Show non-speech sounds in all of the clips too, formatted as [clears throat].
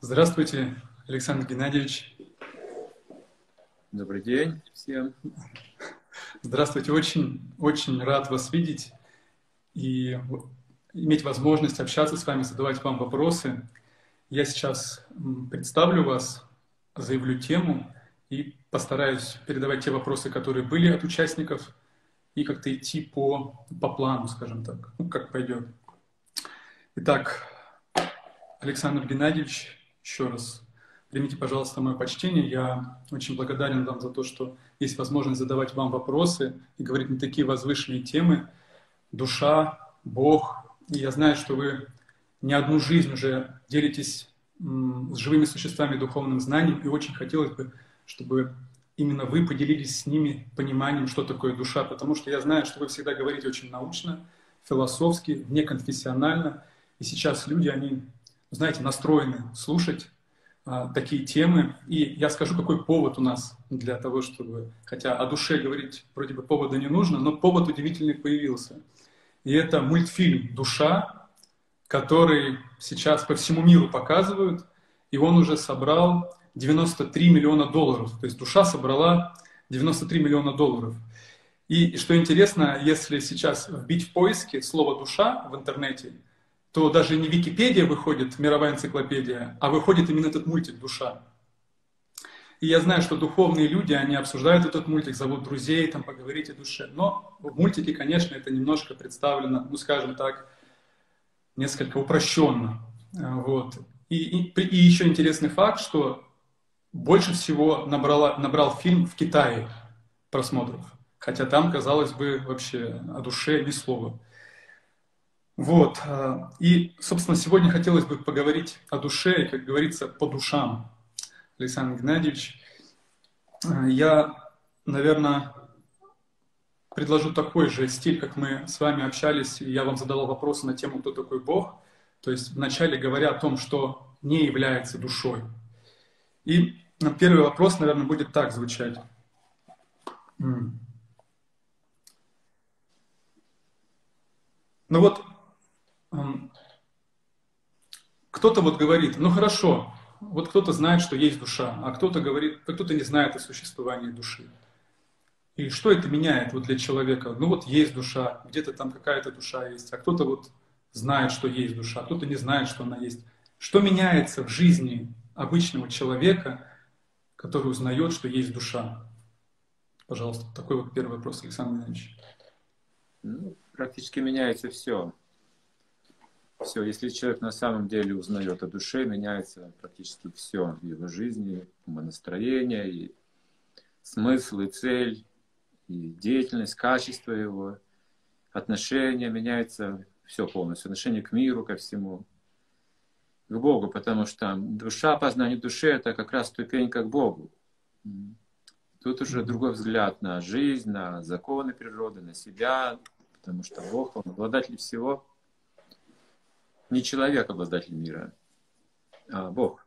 Здравствуйте, Александр Геннадьевич. Добрый день всем. Здравствуйте, очень, очень рад вас видеть и иметь возможность общаться с вами, задавать вам вопросы. Я сейчас представлю вас, заявлю тему и постараюсь передавать те вопросы, которые были от участников, и как-то идти по, по плану, скажем так, ну, как пойдет. Итак, Александр Геннадьевич, еще раз примите, пожалуйста, мое почтение. Я очень благодарен вам за то, что есть возможность задавать вам вопросы и говорить на такие возвышенные темы. Душа, Бог. И я знаю, что вы не одну жизнь уже делитесь с живыми существами духовным знанием, и очень хотелось бы, чтобы именно вы поделились с ними пониманием, что такое душа, потому что я знаю, что вы всегда говорите очень научно, философски, неконфессионально, и сейчас люди, они знаете, настроены слушать а, такие темы. И я скажу, какой повод у нас для того, чтобы, хотя о душе говорить вроде бы повода не нужно, но повод удивительный появился. И это мультфильм «Душа», который сейчас по всему миру показывают, и он уже собрал 93 миллиона долларов. То есть душа собрала 93 миллиона долларов. И что интересно, если сейчас вбить в поиске слово «душа» в интернете – то даже не Википедия выходит, мировая энциклопедия, а выходит именно этот мультик «Душа». И я знаю, что духовные люди, они обсуждают этот мультик, зовут друзей, там, поговорить о душе. Но в мультике, конечно, это немножко представлено, ну, скажем так, несколько упрощенно. Вот. И, и, и еще интересный факт, что больше всего набрала, набрал фильм в Китае просмотров. Хотя там, казалось бы, вообще о душе ни слова. Вот. А, и, собственно, сегодня хотелось бы поговорить о душе, как говорится, по душам. Александр Геннадьевич, а, я, наверное, предложу такой же стиль, как мы с вами общались, и я вам задала вопросы на тему, кто такой Бог. То есть вначале говоря о том, что не является душой. И первый вопрос, наверное, будет так звучать. Ну вот кто-то вот говорит, ну хорошо, вот кто-то знает, что есть душа, а кто-то говорит, кто-то не знает о существовании души. И что это меняет вот для человека? Ну вот есть душа, где-то там какая-то душа есть, а кто-то вот знает, что есть душа, а кто-то не знает, что она есть. Что меняется в жизни обычного человека, который узнает, что есть душа? Пожалуйста, такой вот первый вопрос, Александр Иванович. Ну, практически меняется все. Все, если человек на самом деле узнает о душе, меняется практически все в его жизни, настроение, и смысл, и цель, и деятельность, качество его, отношения, меняется все полностью, отношение к миру, ко всему, к Богу, потому что душа, познание души – это как раз ступенька к Богу. Тут уже другой взгляд на жизнь, на законы природы, на себя, потому что Бог, Он обладатель всего – не человек обладатель мира, а Бог.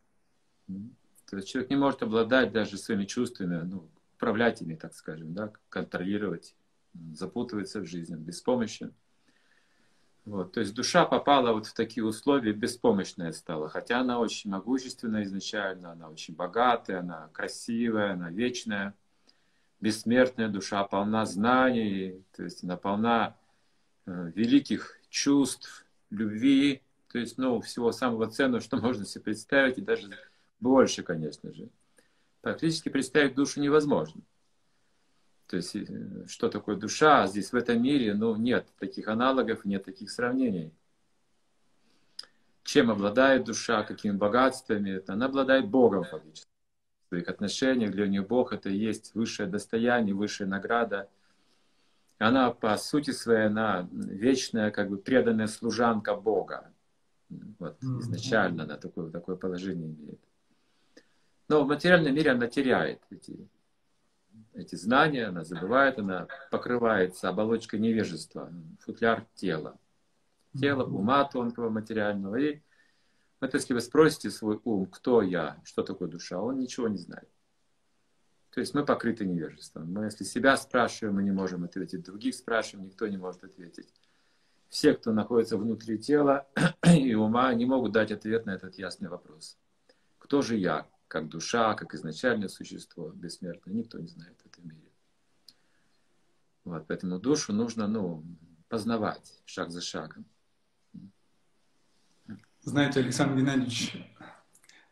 То есть человек не может обладать даже своими чувствами, ну, управлять ими, так скажем, да, контролировать, запутывается в жизни, беспомощен. Вот, то есть душа попала вот в такие условия, беспомощная стала, хотя она очень могущественная изначально, она очень богатая, она красивая, она вечная, бессмертная душа, полна знаний, то есть она полна э, великих чувств, любви, то есть, ну, всего самого ценного, что [laughs] можно себе представить, и даже больше, конечно же. Практически представить душу невозможно. То есть, э, что такое душа здесь, в этом мире, ну, нет таких аналогов, нет таких сравнений. Чем обладает душа, какими богатствами, она обладает Богом фактически. В своих отношениях для нее Бог это и есть высшее достояние, высшая награда. Она по сути своей, она вечная, как бы преданная служанка Бога. Вот, изначально она такое, такое положение имеет. Но в материальном мире она теряет эти, эти знания, она забывает, она покрывается оболочкой невежества, футляр тела. Тело, ума тонкого материального. И вот если вы спросите свой ум, кто я, что такое душа, он ничего не знает. То есть мы покрыты невежеством. Мы если себя спрашиваем, мы не можем ответить, других спрашиваем, никто не может ответить все, кто находится внутри тела [clears throat] и ума, не могут дать ответ на этот ясный вопрос. кто же я, как душа, как изначальное существо бессмертное, никто не знает в этом мире. Вот, поэтому душу нужно, ну, познавать шаг за шагом. Знаете, Александр Геннадьевич,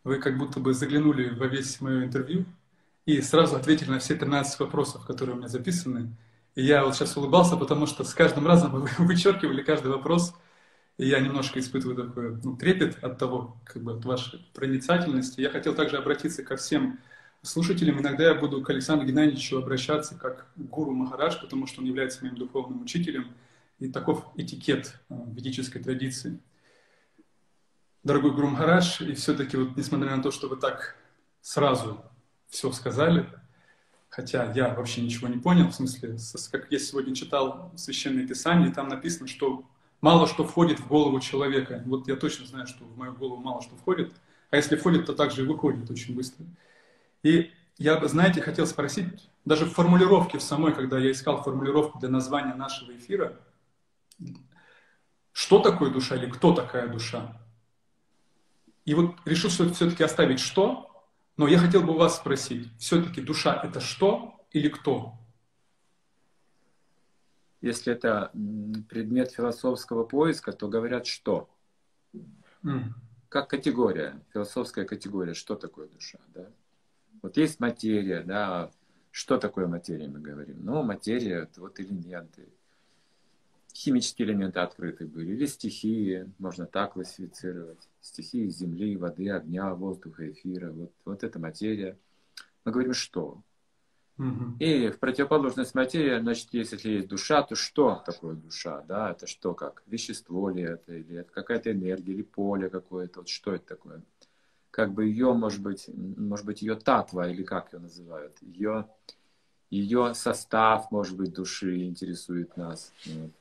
вы как будто бы заглянули во весь мое интервью и сразу ответили на все 13 вопросов, которые у меня записаны. Я вот сейчас улыбался, потому что с каждым разом вы [laughs] вычеркивали каждый вопрос, и я немножко испытываю такой ну, трепет от того, как бы от вашей проницательности. Я хотел также обратиться ко всем слушателям. Иногда я буду к Александру Геннадьевичу обращаться как гуру Махарадж, потому что он является моим духовным учителем. И таков этикет э, ведической традиции. Дорогой Гуру Махарадж, и все-таки вот несмотря на то, что вы так сразу все сказали, хотя я вообще ничего не понял, в смысле, как я сегодня читал Священное Писание, там написано, что мало что входит в голову человека. Вот я точно знаю, что в мою голову мало что входит, а если входит, то также и выходит очень быстро. И я, знаете, хотел спросить, даже в формулировке в самой, когда я искал формулировку для названия нашего эфира, что такое душа или кто такая душа? И вот решил, все-таки оставить что, но я хотел бы вас спросить, все-таки душа это что или кто? Если это предмет философского поиска, то говорят что. Mm. Как категория, философская категория, что такое душа. Да? Вот есть материя, да, что такое материя, мы говорим. Ну, материя, это вот элементы. Химические элементы открыты были, или стихии, можно так классифицировать. Стихии земли, воды, огня, воздуха, эфира. Вот, вот это материя. Мы говорим, что? И в противоположность материи, значит, если есть душа, то что такое душа? Да, это что как? Вещество ли это, или это какая-то энергия, или поле какое-то? Вот что это такое? Как бы ее, может быть, может быть, ее татва, или как ее называют? Ее, ее состав, может быть, души интересует нас. Вот.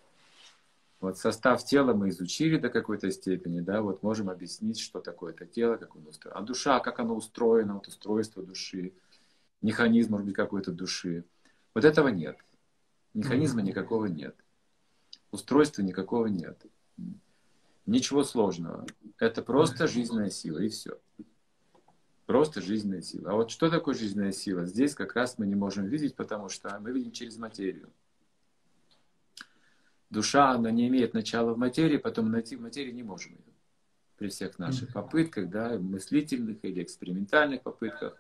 Вот состав тела мы изучили до какой-то степени, да, вот можем объяснить, что такое это тело, как оно устроено. А душа, как оно устроено, вот устройство души – механизм, может быть, какой-то души. Вот этого нет. Механизма никакого нет. Устройства никакого нет. Ничего сложного. Это просто жизненная сила, и все. Просто жизненная сила. А вот что такое жизненная сила? Здесь как раз мы не можем видеть, потому что мы видим через материю. Душа, она не имеет начала в материи, потом найти в материи не можем ее. При всех наших попытках, да, мыслительных или экспериментальных попытках.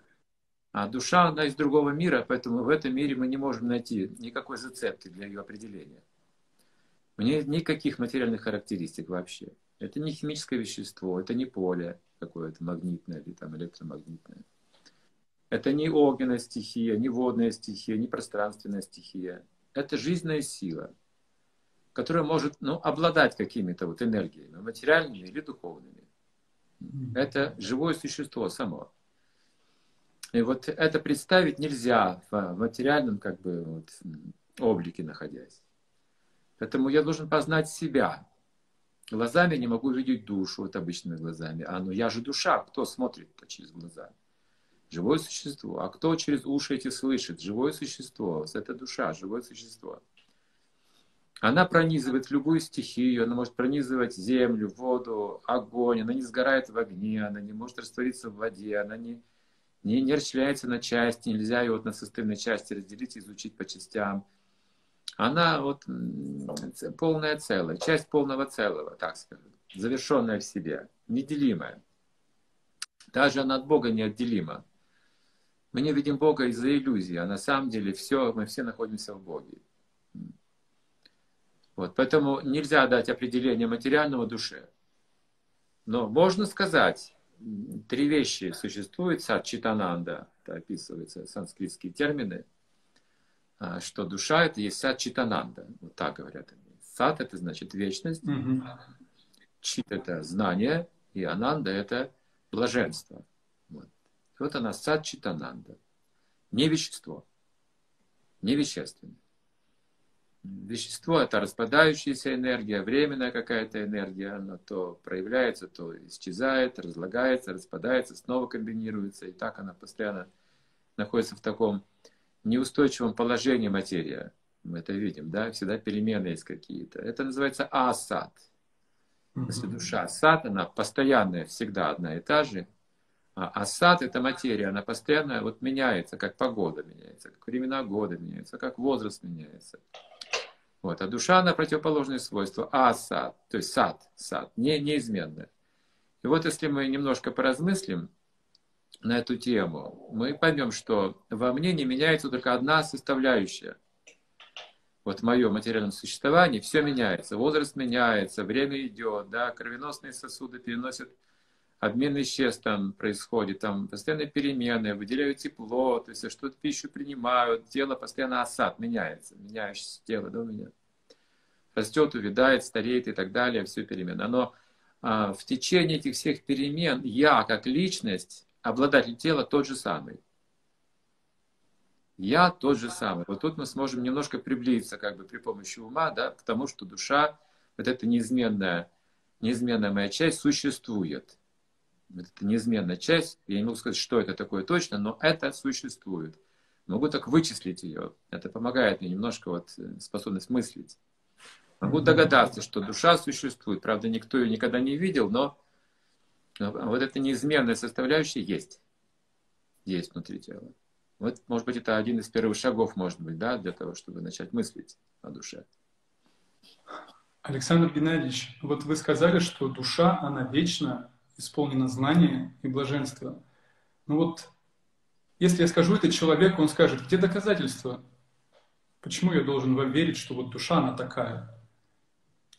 А душа, она из другого мира, поэтому в этом мире мы не можем найти никакой зацепки для ее определения. У нее нет никаких материальных характеристик вообще. Это не химическое вещество, это не поле какое-то магнитное или там электромагнитное. Это не огненная стихия, не водная стихия, не пространственная стихия. Это жизненная сила, которая может ну, обладать какими-то вот энергиями, материальными или духовными. Это живое существо само. И вот это представить нельзя в материальном как бы вот, облике находясь. Поэтому я должен познать себя. Глазами не могу видеть душу вот обычными глазами. А ну я же душа, кто смотрит через глаза? Живое существо. А кто через уши эти слышит? Живое существо. Это душа, живое существо. Она пронизывает любую стихию, она может пронизывать землю, воду, огонь, она не сгорает в огне, она не может раствориться в воде, она не, не, не расчленяется на части, нельзя ее вот на составные части разделить и изучить по частям. Она вот полное целое, часть полного целого, так скажем, завершенная в себе, неделимая. Даже она от Бога неотделима. Мы не видим Бога из-за иллюзии, а на самом деле все, мы все находимся в Боге. Вот, поэтому нельзя дать определение материального душе. Но можно сказать, три вещи существуют, сад Читананда, это описываются санскритские термины, а, что душа это есть сад Читананда, вот так говорят они. Сад это значит вечность, mm Чит это знание, и Ананда это блаженство. Вот. вот она сад Читананда, не вещество, не вещественное. Вещество – это распадающаяся энергия, временная какая-то энергия, она то проявляется, то исчезает, разлагается, распадается, снова комбинируется, и так она постоянно находится в таком неустойчивом положении материя. Мы это видим, да, всегда перемены есть какие-то. Это называется асад. Если душа асад, она постоянная, всегда одна и та же, А асад — это материя, она постоянно вот меняется, как погода меняется, как времена года меняются, как возраст меняется. Вот. А душа, она противоположные свойства. Асад, то есть сад, сад, не, неизменная. И вот если мы немножко поразмыслим на эту тему, мы поймем, что во мне не меняется только одна составляющая. Вот в моем материальном существовании все меняется. Возраст меняется, время идет, да, кровеносные сосуды переносят обмен веществ там происходит, там постоянные перемены, выделяют тепло, то есть что-то пищу принимают, тело постоянно осад меняется, меняющееся тело, да, у меня растет, увядает, стареет и так далее, все перемены. Но а, в течение этих всех перемен я, как личность, обладатель тела, тот же самый. Я тот же самый. Вот тут мы сможем немножко приблизиться как бы при помощи ума, да, к тому, что душа, вот эта неизменная, неизменная моя часть существует это неизменная часть. Я не могу сказать, что это такое точно, но это существует. Могу так вычислить ее. Это помогает мне немножко вот э, способность мыслить. Могу догадаться, что душа существует. Правда, никто ее никогда не видел, но вот эта неизменная составляющая есть. Есть внутри тела. Вот, может быть, это один из первых шагов, может быть, да, для того, чтобы начать мыслить о душе. Александр Геннадьевич, вот вы сказали, что душа, она вечна, исполнено знание и блаженство. Ну вот, если я скажу это человеку, он скажет, где доказательства? Почему я должен вам верить, что вот душа, она такая?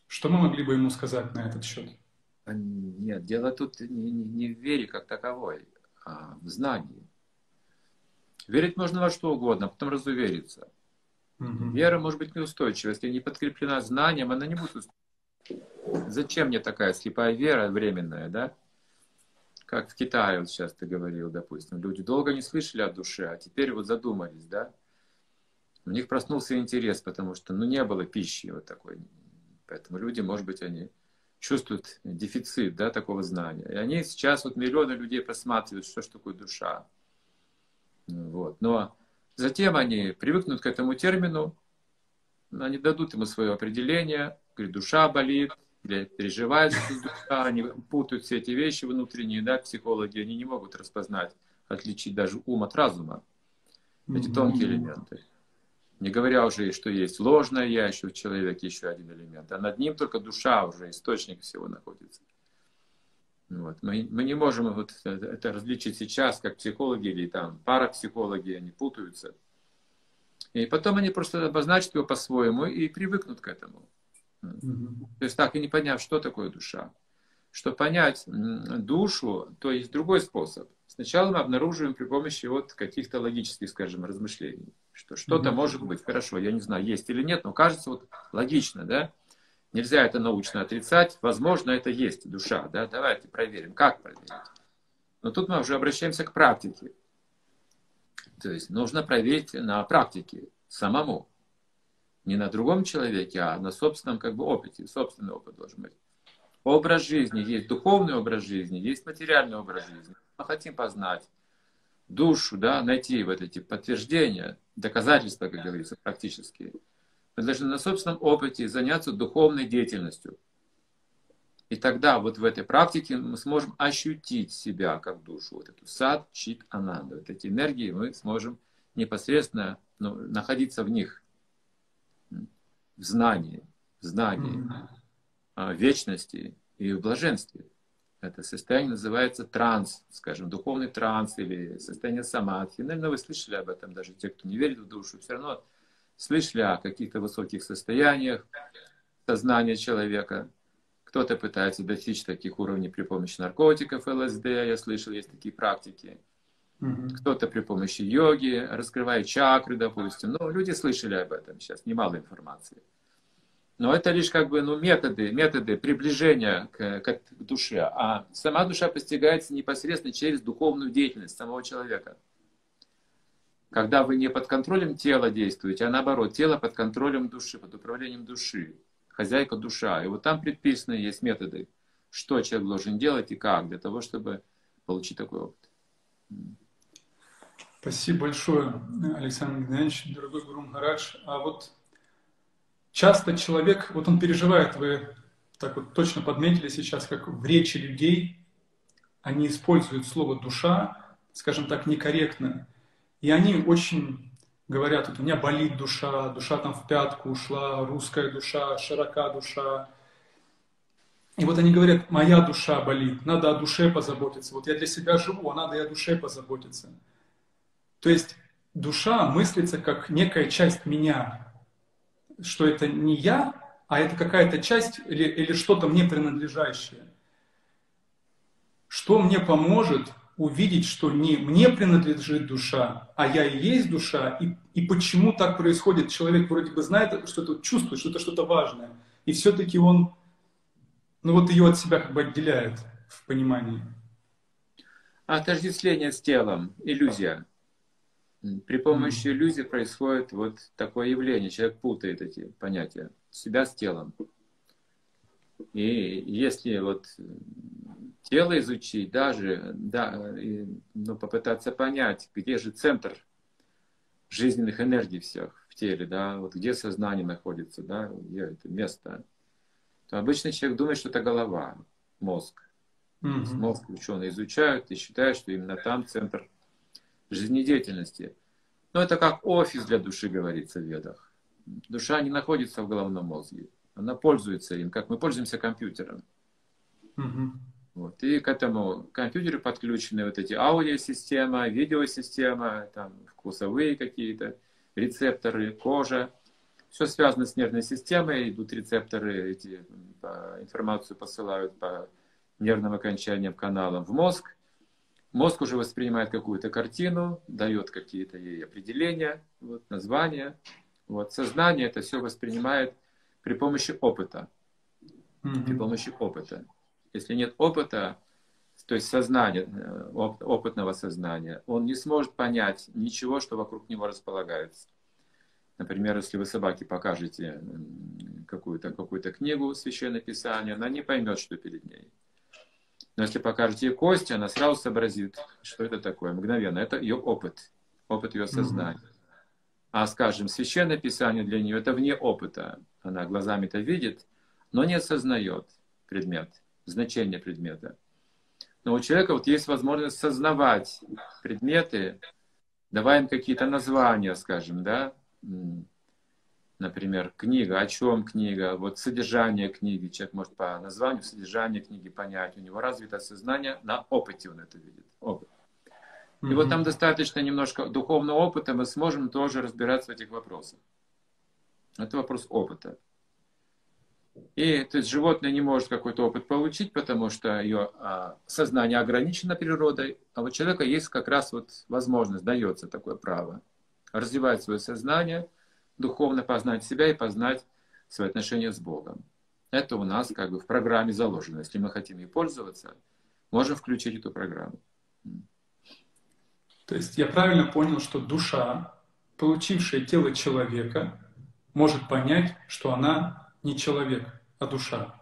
Что мы могли бы ему сказать на этот счет? А, нет, дело тут не, не, не в вере как таковой, а в знании. Верить можно во что угодно, а потом разувериться. Угу. Вера может быть неустойчива. Если не подкреплена знанием, она не будет устойчива. Зачем мне такая слепая вера временная, да? Как в Китае, вот сейчас ты говорил, допустим, люди долго не слышали о душе, а теперь вот задумались, да, у них проснулся интерес, потому что, ну, не было пищи вот такой, поэтому люди, может быть, они чувствуют дефицит, да, такого знания, и они сейчас, вот миллионы людей просматривают, что ж такое душа, вот, но затем они привыкнут к этому термину, они дадут ему свое определение, говорит, душа болит, переживают, что они путают все эти вещи внутренние, да, психологи, они не могут распознать, отличить даже ум от разума. Эти тонкие элементы. Не говоря уже, что есть ложное я еще в человеке, еще один элемент. А над ним только душа уже, источник всего находится. Вот. Мы, мы не можем вот это различить сейчас, как психологи или там парапсихологи, они путаются. И потом они просто обозначат его по-своему и привыкнут к этому. То есть так и не поняв, что такое душа. Чтобы понять душу, то есть другой способ. Сначала мы обнаруживаем при помощи вот каких-то логических, скажем, размышлений, что что-то может быть, хорошо, я не знаю, есть или нет, но кажется вот логично, да? Нельзя это научно отрицать, возможно, это есть душа, да? Давайте проверим, как проверить. Но тут мы уже обращаемся к практике. То есть нужно проверить на практике самому не на другом человеке, а на собственном как бы опыте. Собственный опыт должен быть. Образ жизни. Есть духовный образ жизни, есть материальный образ жизни. Мы хотим познать душу, да, найти вот эти подтверждения, доказательства, как говорится, практически. Мы должны на собственном опыте заняться духовной деятельностью. И тогда вот в этой практике мы сможем ощутить себя как душу, вот эту сад, чит, ананда. Вот эти энергии мы сможем непосредственно ну, находиться в них в знании, в знании mm-hmm. вечности и в блаженстве. Это состояние называется транс, скажем, духовный транс или состояние самадхи. Наверное, вы слышали об этом, даже те, кто не верит в душу, все равно слышали о каких-то высоких состояниях сознания человека. Кто-то пытается достичь таких уровней при помощи наркотиков, ЛСД, я слышал, есть такие практики. Кто-то при помощи йоги раскрывает чакры, допустим. Ну, люди слышали об этом сейчас, немало информации. Но это лишь как бы ну, методы, методы приближения к, к душе. А сама душа постигается непосредственно через духовную деятельность самого человека. Когда вы не под контролем тела действуете, а наоборот, тело под контролем души, под управлением души, хозяйка душа. И вот там предписаны есть методы, что человек должен делать и как, для того, чтобы получить такой опыт. Спасибо большое, Александр Геннадьевич, дорогой Гуру Махарадж. А вот часто человек, вот он переживает, вы так вот точно подметили сейчас, как в речи людей они используют слово «душа», скажем так, некорректно. И они очень говорят, вот у меня болит душа, душа там в пятку ушла, русская душа, широка душа. И вот они говорят, моя душа болит, надо о душе позаботиться. Вот я для себя живу, а надо и о душе позаботиться. То есть душа мыслится как некая часть меня, что это не я, а это какая-то часть или, или что-то мне принадлежащее. Что мне поможет увидеть, что не мне принадлежит душа, а я и есть душа, и, и почему так происходит. Человек вроде бы знает, что это чувствует, что это что-то важное, и все-таки он, ну вот ее от себя как бы отделяет в понимании. Отождествление с телом, иллюзия. При помощи mm. иллюзии происходит вот такое явление. Человек путает эти понятия. Себя с телом. И если вот тело изучить, даже да, и, ну, попытаться понять, где же центр жизненных энергий всех в теле, да, вот где сознание находится, да, где это место, то обычно человек думает, что это голова, мозг. Mm-hmm. Мозг ученые изучают и считают, что именно там центр жизнедеятельности. Но это как офис для души, говорится в ведах. Душа не находится в головном мозге. Она пользуется им, как мы пользуемся компьютером. Угу. Вот. И к этому компьютеру подключены вот эти аудиосистема, видеосистема, там вкусовые какие-то, рецепторы, кожа. Все связано с нервной системой, идут рецепторы, эти по, информацию посылают по нервным окончаниям каналам в мозг. Мозг уже воспринимает какую-то картину, дает какие-то ей определения, вот, названия. Вот, сознание это все воспринимает при помощи опыта. Mm-hmm. При помощи опыта. Если нет опыта, то есть сознания, э, опытного сознания, он не сможет понять ничего, что вокруг него располагается. Например, если вы собаке покажете какую-то какую книгу Священное Писание, она не поймет, что перед ней. Но если покажете ей кости, она сразу сообразит, что это такое, мгновенно. Это ее опыт, опыт ее сознания. А, скажем, Священное Писание для нее это вне опыта. Она глазами это видит, но не осознает предмет значение предмета. Но у человека вот есть возможность сознавать предметы, давая им какие-то названия, скажем, да, например, книга, о чем книга, вот содержание книги, человек может по названию содержания книги понять, у него развито сознание, на опыте он это видит, опыт. И mm-hmm. вот там достаточно немножко духовного опыта, мы сможем тоже разбираться в этих вопросах. Это вопрос опыта. И то есть животное не может какой-то опыт получить, потому что ее а, сознание ограничено природой, а у человека есть как раз вот возможность, дается такое право развивать свое сознание, духовно познать себя и познать свои отношения с Богом. Это у нас как бы в программе заложено. Если мы хотим ей пользоваться, можем включить эту программу. То есть я правильно понял, что душа, получившая тело человека, может понять, что она не человек, а душа.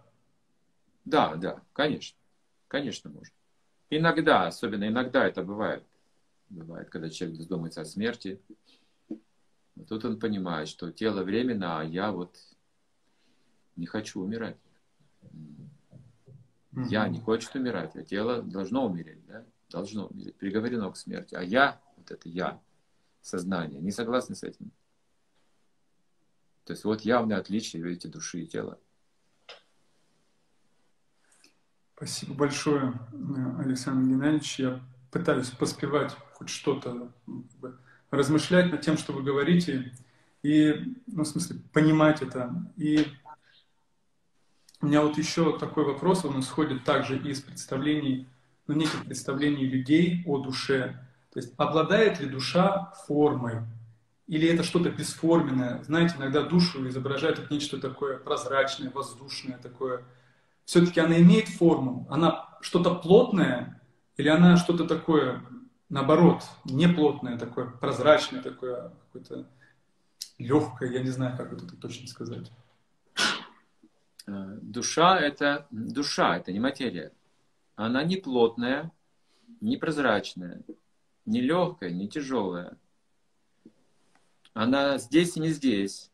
Да, да, конечно. Конечно, может. Иногда, особенно иногда это бывает. Бывает, когда человек задумается о смерти. Тут он понимает, что тело временно, а я вот не хочу умирать. Я не хочет умирать, а тело должно умереть, да? Должно умереть, приговорено к смерти. А я, вот это я, сознание, не согласны с этим. То есть вот явное отличие, видите, души и тела. Спасибо большое, Александр Геннадьевич. Я пытаюсь поспевать хоть что-то, размышлять над тем, что вы говорите, и, ну, в смысле, понимать это. И у меня вот еще такой вопрос, он исходит также из представлений, ну, неких представлений людей о душе. То есть, обладает ли душа формой? Или это что-то бесформенное? Знаете, иногда душу изображают как нечто такое прозрачное, воздушное такое. Все-таки она имеет форму. Она что-то плотное или она что-то такое, наоборот, неплотное такое, прозрачное такое, какое-то легкое, я не знаю, как это точно сказать. Э, душа это душа, это не материя. Она не плотная, не прозрачная, не легкая, не тяжелая она здесь и не здесь.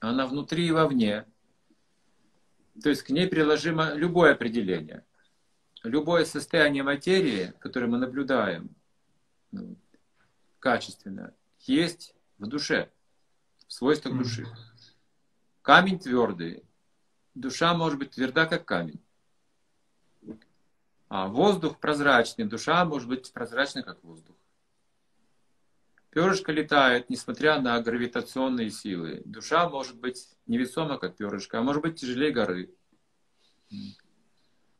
Она внутри и вовне. То есть к ней приложимо любое определение. Любое состояние материи, которое мы наблюдаем ну, качественно, есть в душе, в свойствах души. Камень твердый, душа может быть тверда, как камень. А воздух прозрачный, душа может быть прозрачной, как воздух. Перышко летает, несмотря на гравитационные силы. Душа может быть невесома, как перышко, а может быть тяжелее горы.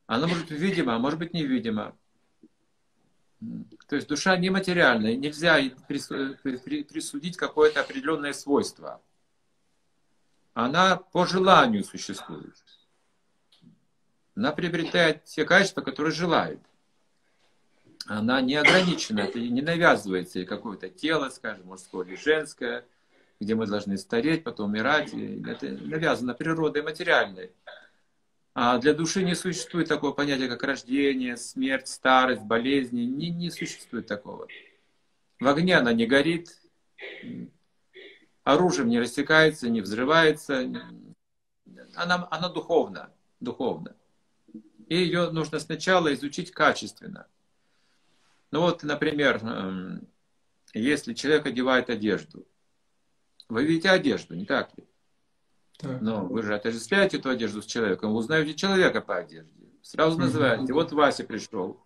Она может быть видима, а может быть невидима. То есть душа нематериальная, нельзя присудить какое-то определенное свойство. Она по желанию существует. Она приобретает те качества, которые желает она не ограничена, это не навязывается и какое-то тело, скажем, мужское или женское, где мы должны стареть, потом умирать. Это навязано природой материальной. А для души не существует такого понятия, как рождение, смерть, старость, болезни. Не, не существует такого. В огне она не горит, оружием не рассекается, не взрывается. Она, она духовна, духовна. И ее нужно сначала изучить качественно – ну вот, например, эм, если человек одевает одежду, вы видите одежду, не так ли? Так. Но вы же отождествляете эту одежду с человеком, вы узнаете человека по одежде. Сразу называете, вот Вася пришел,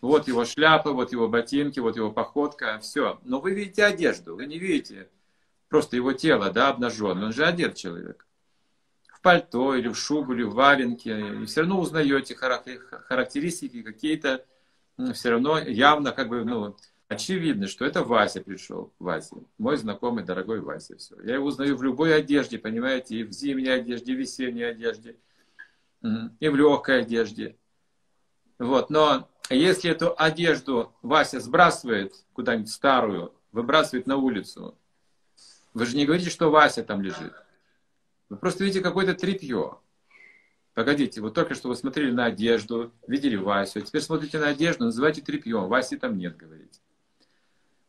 вот его шляпа, вот его ботинки, вот его походка, все. Но вы видите одежду, вы не видите просто его тело, да, обнаженное. Он же одет человек. В пальто или в шубу, или в валенке. И все равно узнаете характеристики какие-то все равно явно как бы, ну, очевидно, что это Вася пришел, Вася, мой знакомый, дорогой Вася. Все. Я его узнаю в любой одежде, понимаете, и в зимней одежде, и в весенней одежде, и в легкой одежде. Вот, но если эту одежду Вася сбрасывает куда-нибудь старую, выбрасывает на улицу, вы же не говорите, что Вася там лежит. Вы просто видите какое-то тряпье. Погодите, вот только что вы смотрели на одежду, видели Васю, теперь смотрите на одежду, называйте тряпьем, Васи там нет, говорите.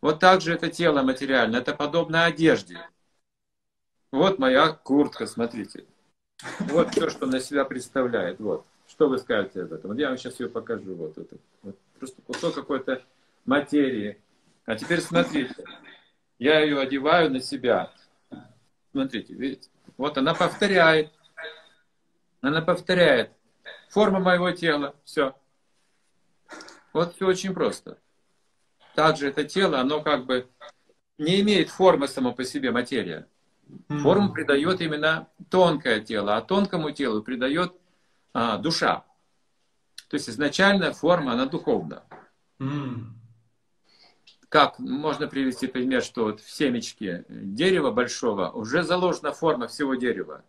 Вот так же это тело материальное, это подобно одежде. Вот моя куртка, смотрите. Вот все, что на себя представляет. Вот. Что вы скажете об этом? Вот я вам сейчас ее покажу. Вот это. Вот. Просто кусок какой-то материи. А теперь смотрите. Я ее одеваю на себя. Смотрите, видите? Вот она повторяет. Она повторяет. Форма моего тела. Все. Вот все очень просто. Также это тело, оно как бы не имеет формы само по себе, материя. Форму придает именно тонкое тело, а тонкому телу придает а, душа. То есть изначальная форма, она духовна. Как можно привести пример, что вот в семечке дерева большого уже заложена форма всего дерева.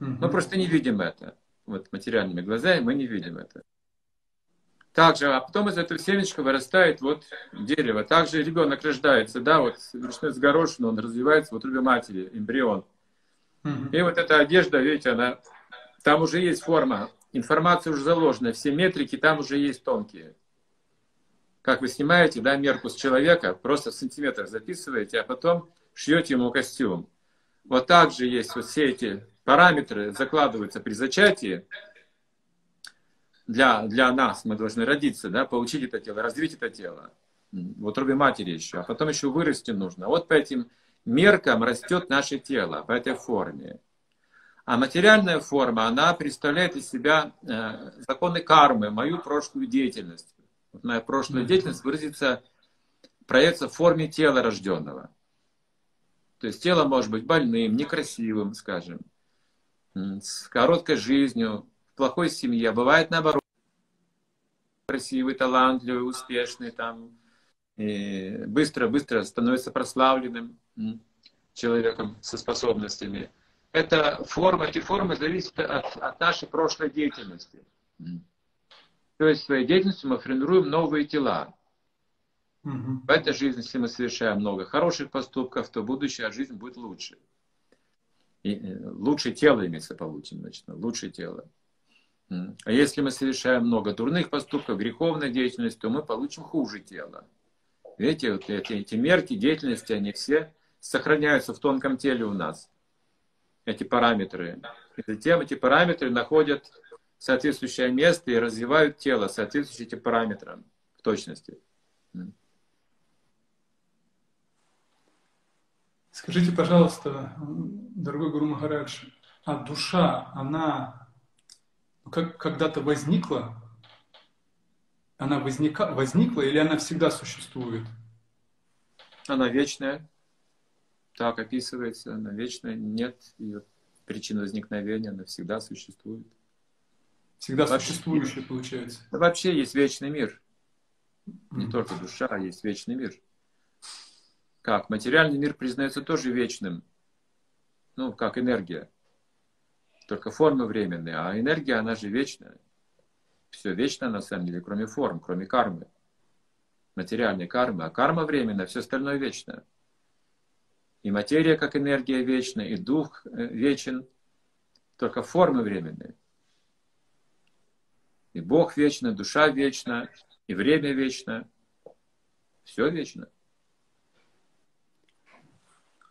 Мы просто не видим это. Вот материальными глазами мы не видим это. Также, а потом из этого семечка вырастает вот дерево. Также ребенок рождается, да, вот начинает с горошины, он развивается в утробе матери, эмбрион. И вот эта одежда, видите, она, там уже есть форма, информация уже заложена, все метрики там уже есть тонкие. Как вы снимаете, да, мерку с человека, просто в сантиметрах записываете, а потом шьете ему костюм. Вот так же есть вот все эти параметры закладываются при зачатии, для, для нас мы должны родиться, да, получить это тело, развить это тело. В утробе матери еще, а потом еще вырасти нужно. Вот по этим меркам растет наше тело, по этой форме. А материальная форма, она представляет из себя э, законы кармы, мою прошлую деятельность. Вот моя прошлая деятельность выразится, проявится в форме тела рожденного. То есть тело может быть больным, некрасивым, скажем с короткой жизнью, плохой семье. Бывает наоборот, красивый, талантливый, успешный, там, быстро-быстро становится прославленным человеком со способностями. Это форма, эти формы зависят от, от нашей прошлой деятельности. То есть своей деятельностью мы формируем новые тела. Угу. В этой жизни, если мы совершаем много хороших поступков, то будущая жизнь будет лучше. И лучше тело имеется получим, значит, лучше тело. А если мы совершаем много дурных поступков, греховной деятельности, то мы получим хуже тело. Видите, вот эти, эти мерки деятельности, они все сохраняются в тонком теле у нас. Эти параметры. И затем эти параметры находят соответствующее место и развивают тело, соответствующие этим параметрам в точности. Скажите, пожалуйста, дорогой Гуру Махарадж, а душа, она как когда-то возникла? Она возника, возникла или она всегда существует? Она вечная. Так описывается. Она вечная. Нет ее причин возникновения. Она всегда существует. Всегда вообще, существующая, получается. Вообще есть вечный мир. Не mm. только душа, а есть вечный мир. Как? Материальный мир признается тоже вечным. Ну, как энергия. Только формы временные. А энергия, она же вечная. Все вечно на самом деле, кроме форм, кроме кармы. Материальной кармы. А карма временная, все остальное вечно. И материя как энергия вечна, и дух э, вечен. Только формы временные. И Бог вечно, душа вечна, и время вечно. Все вечно.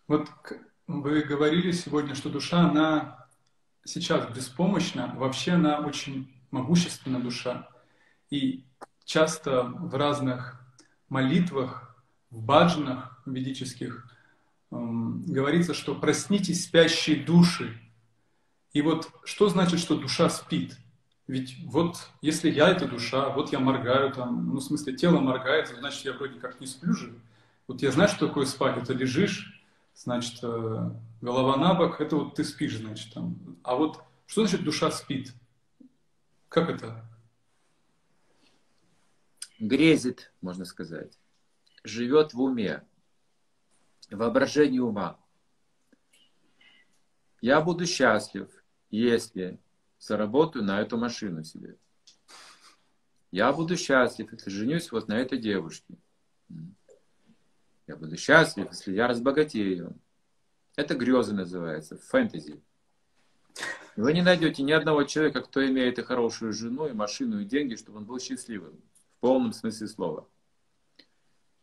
Вот вы говорили сегодня, что душа, она сейчас беспомощна, вообще она очень могущественна душа. И часто в разных молитвах, в баджанах ведических эм, говорится, что проснитесь спящие души. И вот что значит, что душа спит? Ведь вот если я это душа, вот я моргаю там, ну в смысле тело моргает, значит я вроде как не сплю же. Вот я знаю, что такое спать, это лежишь, значит, э, голова на бок, это вот ты спишь, значит, там. А вот что значит душа спит? Как это? Грезит, можно сказать. Живет в уме, воображении ума. Я буду счастлив, если заработаю на эту машину себе. Я буду счастлив, если женюсь вот на этой девушке. Я буду счастлив, если я разбогатею. Это грезы называется, фэнтези. Вы не найдете ни одного человека, кто имеет и хорошую жену, и машину, и деньги, чтобы он был счастливым. В полном смысле слова.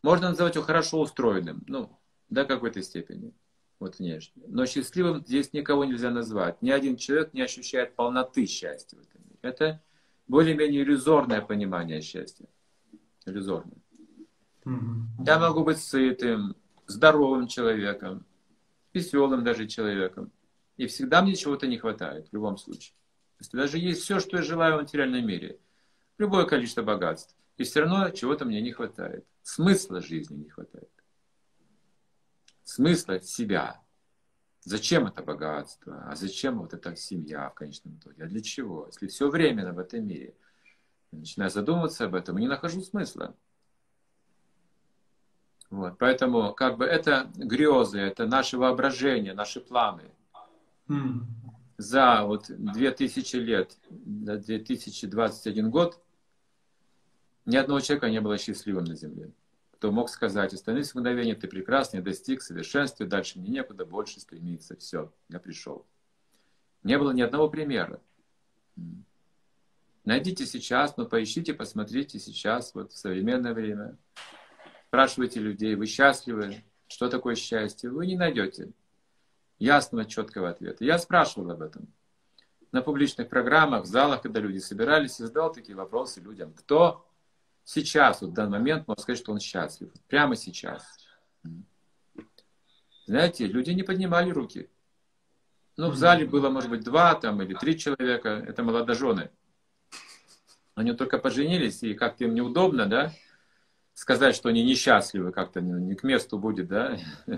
Можно называть его хорошо устроенным, ну, до какой-то степени, вот внешне. Но счастливым здесь никого нельзя назвать. Ни один человек не ощущает полноты счастья в этом мире. Это более-менее иллюзорное понимание счастья. Иллюзорное. Я могу быть сытым, здоровым человеком, веселым даже человеком. И всегда мне чего-то не хватает, в любом случае. То есть даже есть все, что я желаю в материальном мире. Любое количество богатств. И все равно чего-то мне не хватает. Смысла жизни не хватает. Смысла себя. Зачем это богатство? А зачем вот эта семья в конечном итоге? А для чего? Если все временно в этом мире. Начинаю задумываться об этом и не нахожу смысла. Вот, поэтому как бы это грезы, это наше воображение, наши планы. Mm. За вот 2000 лет, до 2021 год, ни одного человека не было счастливым на Земле. Кто мог сказать, остановись мгновение, ты прекрасный, достиг совершенства, дальше мне некуда больше стремиться, все, я пришел. Не было ни одного примера. Найдите сейчас, ну поищите, посмотрите сейчас, вот в современное время спрашивайте людей, вы счастливы? Что такое счастье? Вы не найдете ясного, четкого ответа. Я спрашивал об этом на публичных программах, в залах, когда люди собирались, и задал такие вопросы людям. Кто сейчас, вот в данный момент, может сказать, что он счастлив? Прямо сейчас. Знаете, люди не поднимали руки. Ну, в зале было, может быть, два там или три человека. Это молодожены. Они только поженились, и как-то им неудобно, да? Сказать, что они несчастливы, как-то не, не к месту будет, да, [laughs]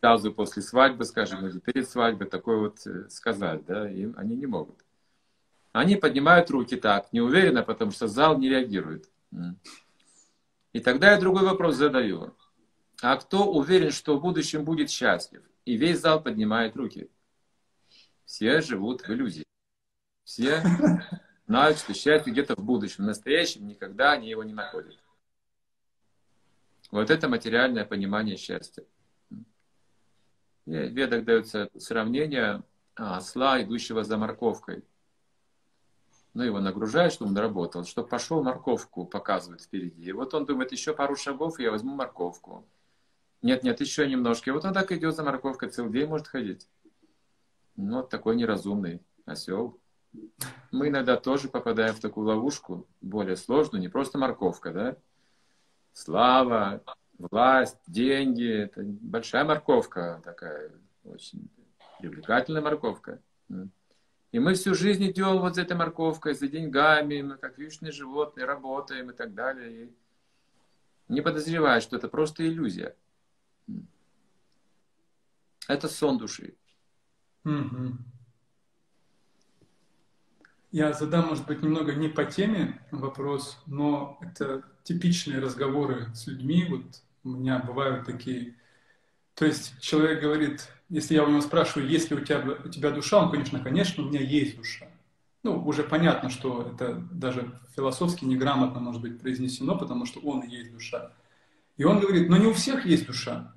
сразу после свадьбы, скажем, или перед свадьбой, такое вот э, сказать, да, им они не могут. Они поднимают руки так, неуверенно, потому что зал не реагирует. И тогда я другой вопрос задаю. А кто уверен, что в будущем будет счастлив? И весь зал поднимает руки. Все живут в иллюзии. Все знают, что счастье где-то в будущем. В настоящем никогда они его не находят. Вот это материальное понимание счастья. В ведах дается сравнение осла, идущего за морковкой. Ну, его нагружают, чтобы он работал, чтобы пошел морковку показывать впереди. И вот он думает, еще пару шагов, и я возьму морковку. Нет, нет, еще немножко. И вот он так идет за морковкой, целый день может ходить. Ну, вот такой неразумный осел. мы иногда тоже попадаем в такую ловушку, более сложную, не просто морковка, да? Слава, власть, деньги, это большая морковка такая, очень привлекательная морковка. И мы всю жизнь идем вот за этой морковкой, за деньгами, мы как вьючные животные работаем и так далее. И не подозревая, что это просто иллюзия. Это сон души. Я задам, может быть, немного не по теме вопрос, но это типичные разговоры с людьми. Вот у меня бывают такие. То есть человек говорит, если я у него спрашиваю, есть ли у тебя, у тебя душа, он, конечно, конечно, у меня есть душа. Ну, уже понятно, что это даже философски неграмотно может быть произнесено, потому что он и есть душа. И он говорит, но не у всех есть душа.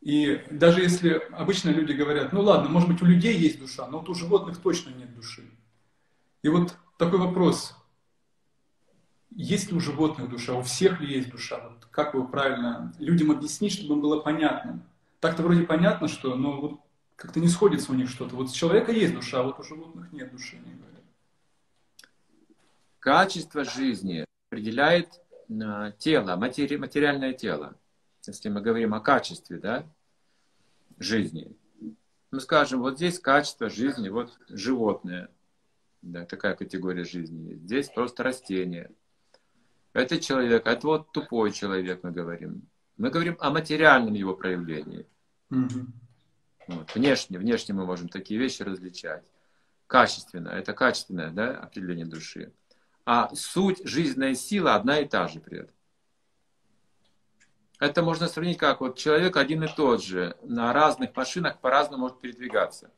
И даже если обычно люди говорят, ну ладно, может быть у людей есть душа, но вот у животных точно нет души. И вот такой вопрос. Есть ли у животных душа? У всех ли есть душа? Вот как его правильно людям объяснить, чтобы было понятно? Так-то вроде понятно, что, но вот как-то не сходится у них что-то. Вот у человека есть душа, а вот у животных нет души, говорят. Качество жизни определяет э, тело, матери, материальное тело. Если мы говорим о качестве да, жизни. Мы скажем, вот здесь качество жизни, вот животное – да, такая категория жизни есть. Здесь просто растение. Это человек, это вот тупой человек, мы говорим. Мы говорим о материальном его проявлении. Угу. Вот. Внешне, внешне мы можем такие вещи различать. Качественно, это качественное да, определение души. А суть, жизненная сила одна и та же при этом. Это можно сравнить как вот человек один и тот же на разных машинах по-разному может передвигаться.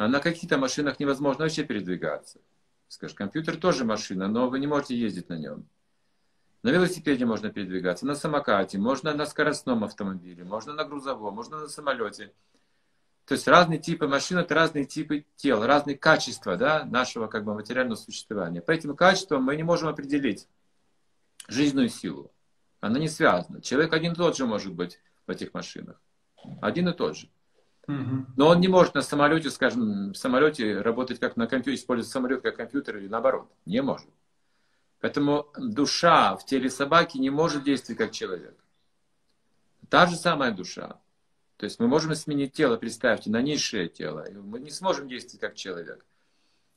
А на каких-то машинах невозможно вообще передвигаться. Скажешь, компьютер тоже машина, но вы не можете ездить на нем. На велосипеде можно передвигаться, на самокате, можно на скоростном автомобиле, можно на грузовом, можно на самолете. То есть разные типы машин, это разные типы тел, разные качества да, нашего как бы, материального существования. По этим качествам мы не можем определить жизненную силу. Она не связана. Человек один и тот же может быть в этих машинах. Один и тот же. Но он не может на самолете, скажем, в самолете работать как на компьютере, использовать самолет как компьютер или наоборот. Не может. Поэтому душа в теле собаки не может действовать как человек. Та же самая душа. То есть мы можем сменить тело, представьте, на низшее тело. Мы не сможем действовать как человек.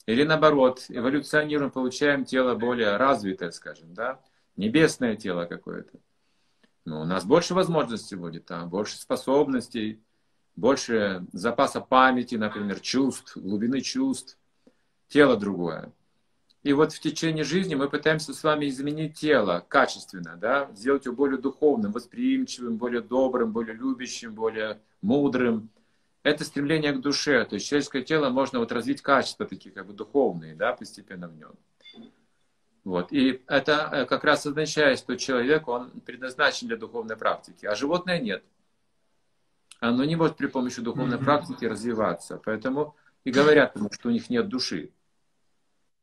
Или наоборот, эволюционируем, получаем тело более развитое, скажем, да, небесное тело какое-то. Но у нас больше возможностей будет, там, больше способностей, больше запаса памяти, например, чувств, глубины чувств, тело другое. И вот в течение жизни мы пытаемся с вами изменить тело качественно, да, сделать его более духовным, восприимчивым, более добрым, более любящим, более мудрым. Это стремление к душе, то есть человеческое тело можно вот развить качества такие, как бы духовные, да, постепенно в нем. Вот. И это э, как раз означает, что человек, он предназначен для духовной практики, а животное нет оно не может при помощи духовной mm-hmm. практики развиваться. Поэтому и говорят что у них нет души.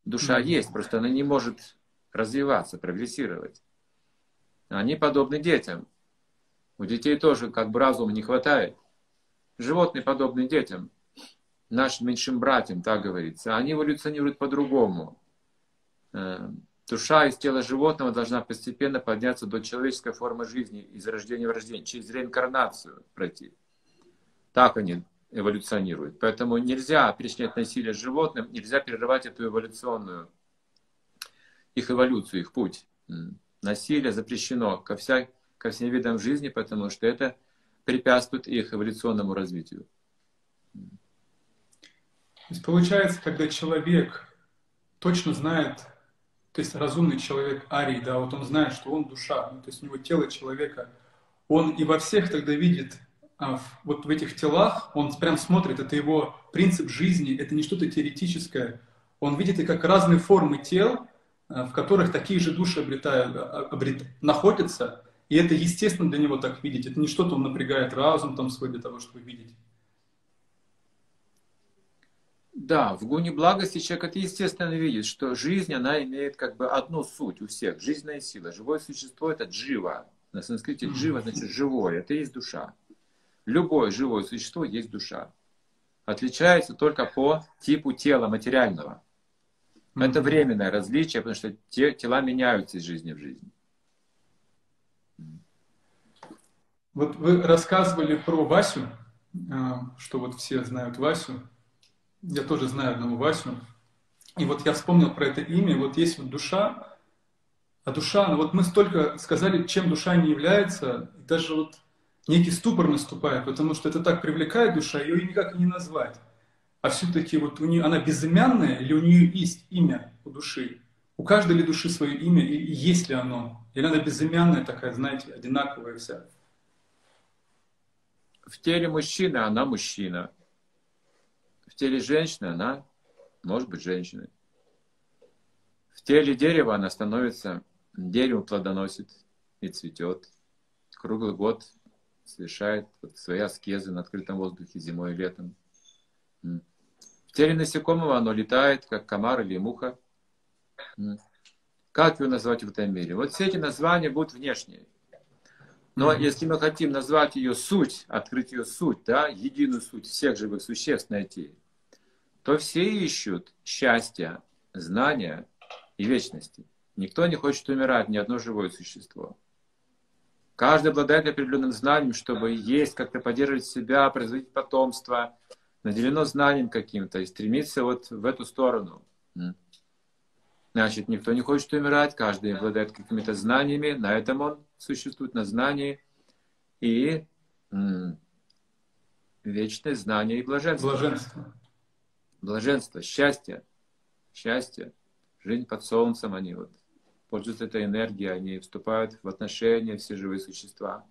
Душа mm-hmm. есть, просто она не может развиваться, прогрессировать. Они подобны детям. У детей тоже как бы разума не хватает. Животные подобны детям, нашим меньшим братьям, так говорится. Они эволюционируют по-другому. Э, душа из тела животного должна постепенно подняться до человеческой формы жизни из рождения в рождение, через реинкарнацию пройти. Так они эволюционируют. Поэтому нельзя причинять насилие животным, нельзя перерывать эту эволюционную, их эволюцию, их путь. Насилие запрещено ко, вся, ко всем видам жизни, потому что это препятствует их эволюционному развитию. То есть получается, когда человек точно знает, то есть разумный человек Арий, да, вот он знает, что он душа, ну, то есть у него тело человека, он и во всех тогда видит вот в этих телах, он прям смотрит, это его принцип жизни, это не что-то теоретическое. Он видит и как разные формы тел, а, в которых такие же души обретают, а, обрет, находятся, и это естественно для него так видеть. Это не что-то он напрягает разум там свой для того, чтобы видеть. Да, в гуне благости человек это естественно видит, что жизнь, она имеет как бы одну суть у всех, жизненная сила. Живое существо это джива. На санскрите джива значит живое, это и есть душа. Любое живое существо есть душа. отличаются только по типу тела материального. Это временное различие, потому что те, тела меняются из жизни в жизнь. Вот вы рассказывали про Васю, а, что вот все знают Васю. Я тоже знаю одного Васю. И вот я вспомнил про это имя. Вот есть вот душа, а душа, ну вот мы столько сказали, чем душа не является, даже вот некий ступор наступает, потому что это так привлекает душа, ее никак не назвать. А все-таки вот у нее она безымянная или у нее есть имя у души? У каждой ли души свое имя и есть ли оно? Или она безымянная такая, знаете, одинаковая вся? В теле мужчины она мужчина. В теле женщины она может быть женщиной. В теле дерева она становится, дерево плодоносит и цветет. Круглый год совершает вот свои аскезы на открытом воздухе зимой и летом. В теле насекомого оно летает, как комар или муха. Как его назвать в этом мире? Вот все эти названия будут внешние. Но mm-hmm. если мы хотим назвать ее суть, открыть ее суть, да, единую суть всех живых существ найти, то все ищут счастья, знания и вечности. Никто не хочет умирать, ни одно живое существо. Каждый обладает определенным знанием, чтобы есть, как-то поддерживать себя, производить потомство, наделено знанием каким-то и стремится вот в эту сторону. Значит, никто не хочет умирать, каждый обладает какими-то знаниями, на этом он существует, на знании. И вечное знание и блаженство. Блаженство. Блаженство, счастье. Счастье. Жизнь под солнцем, они вот пользуются этой энергией, они вступают в отношения, все живые существа.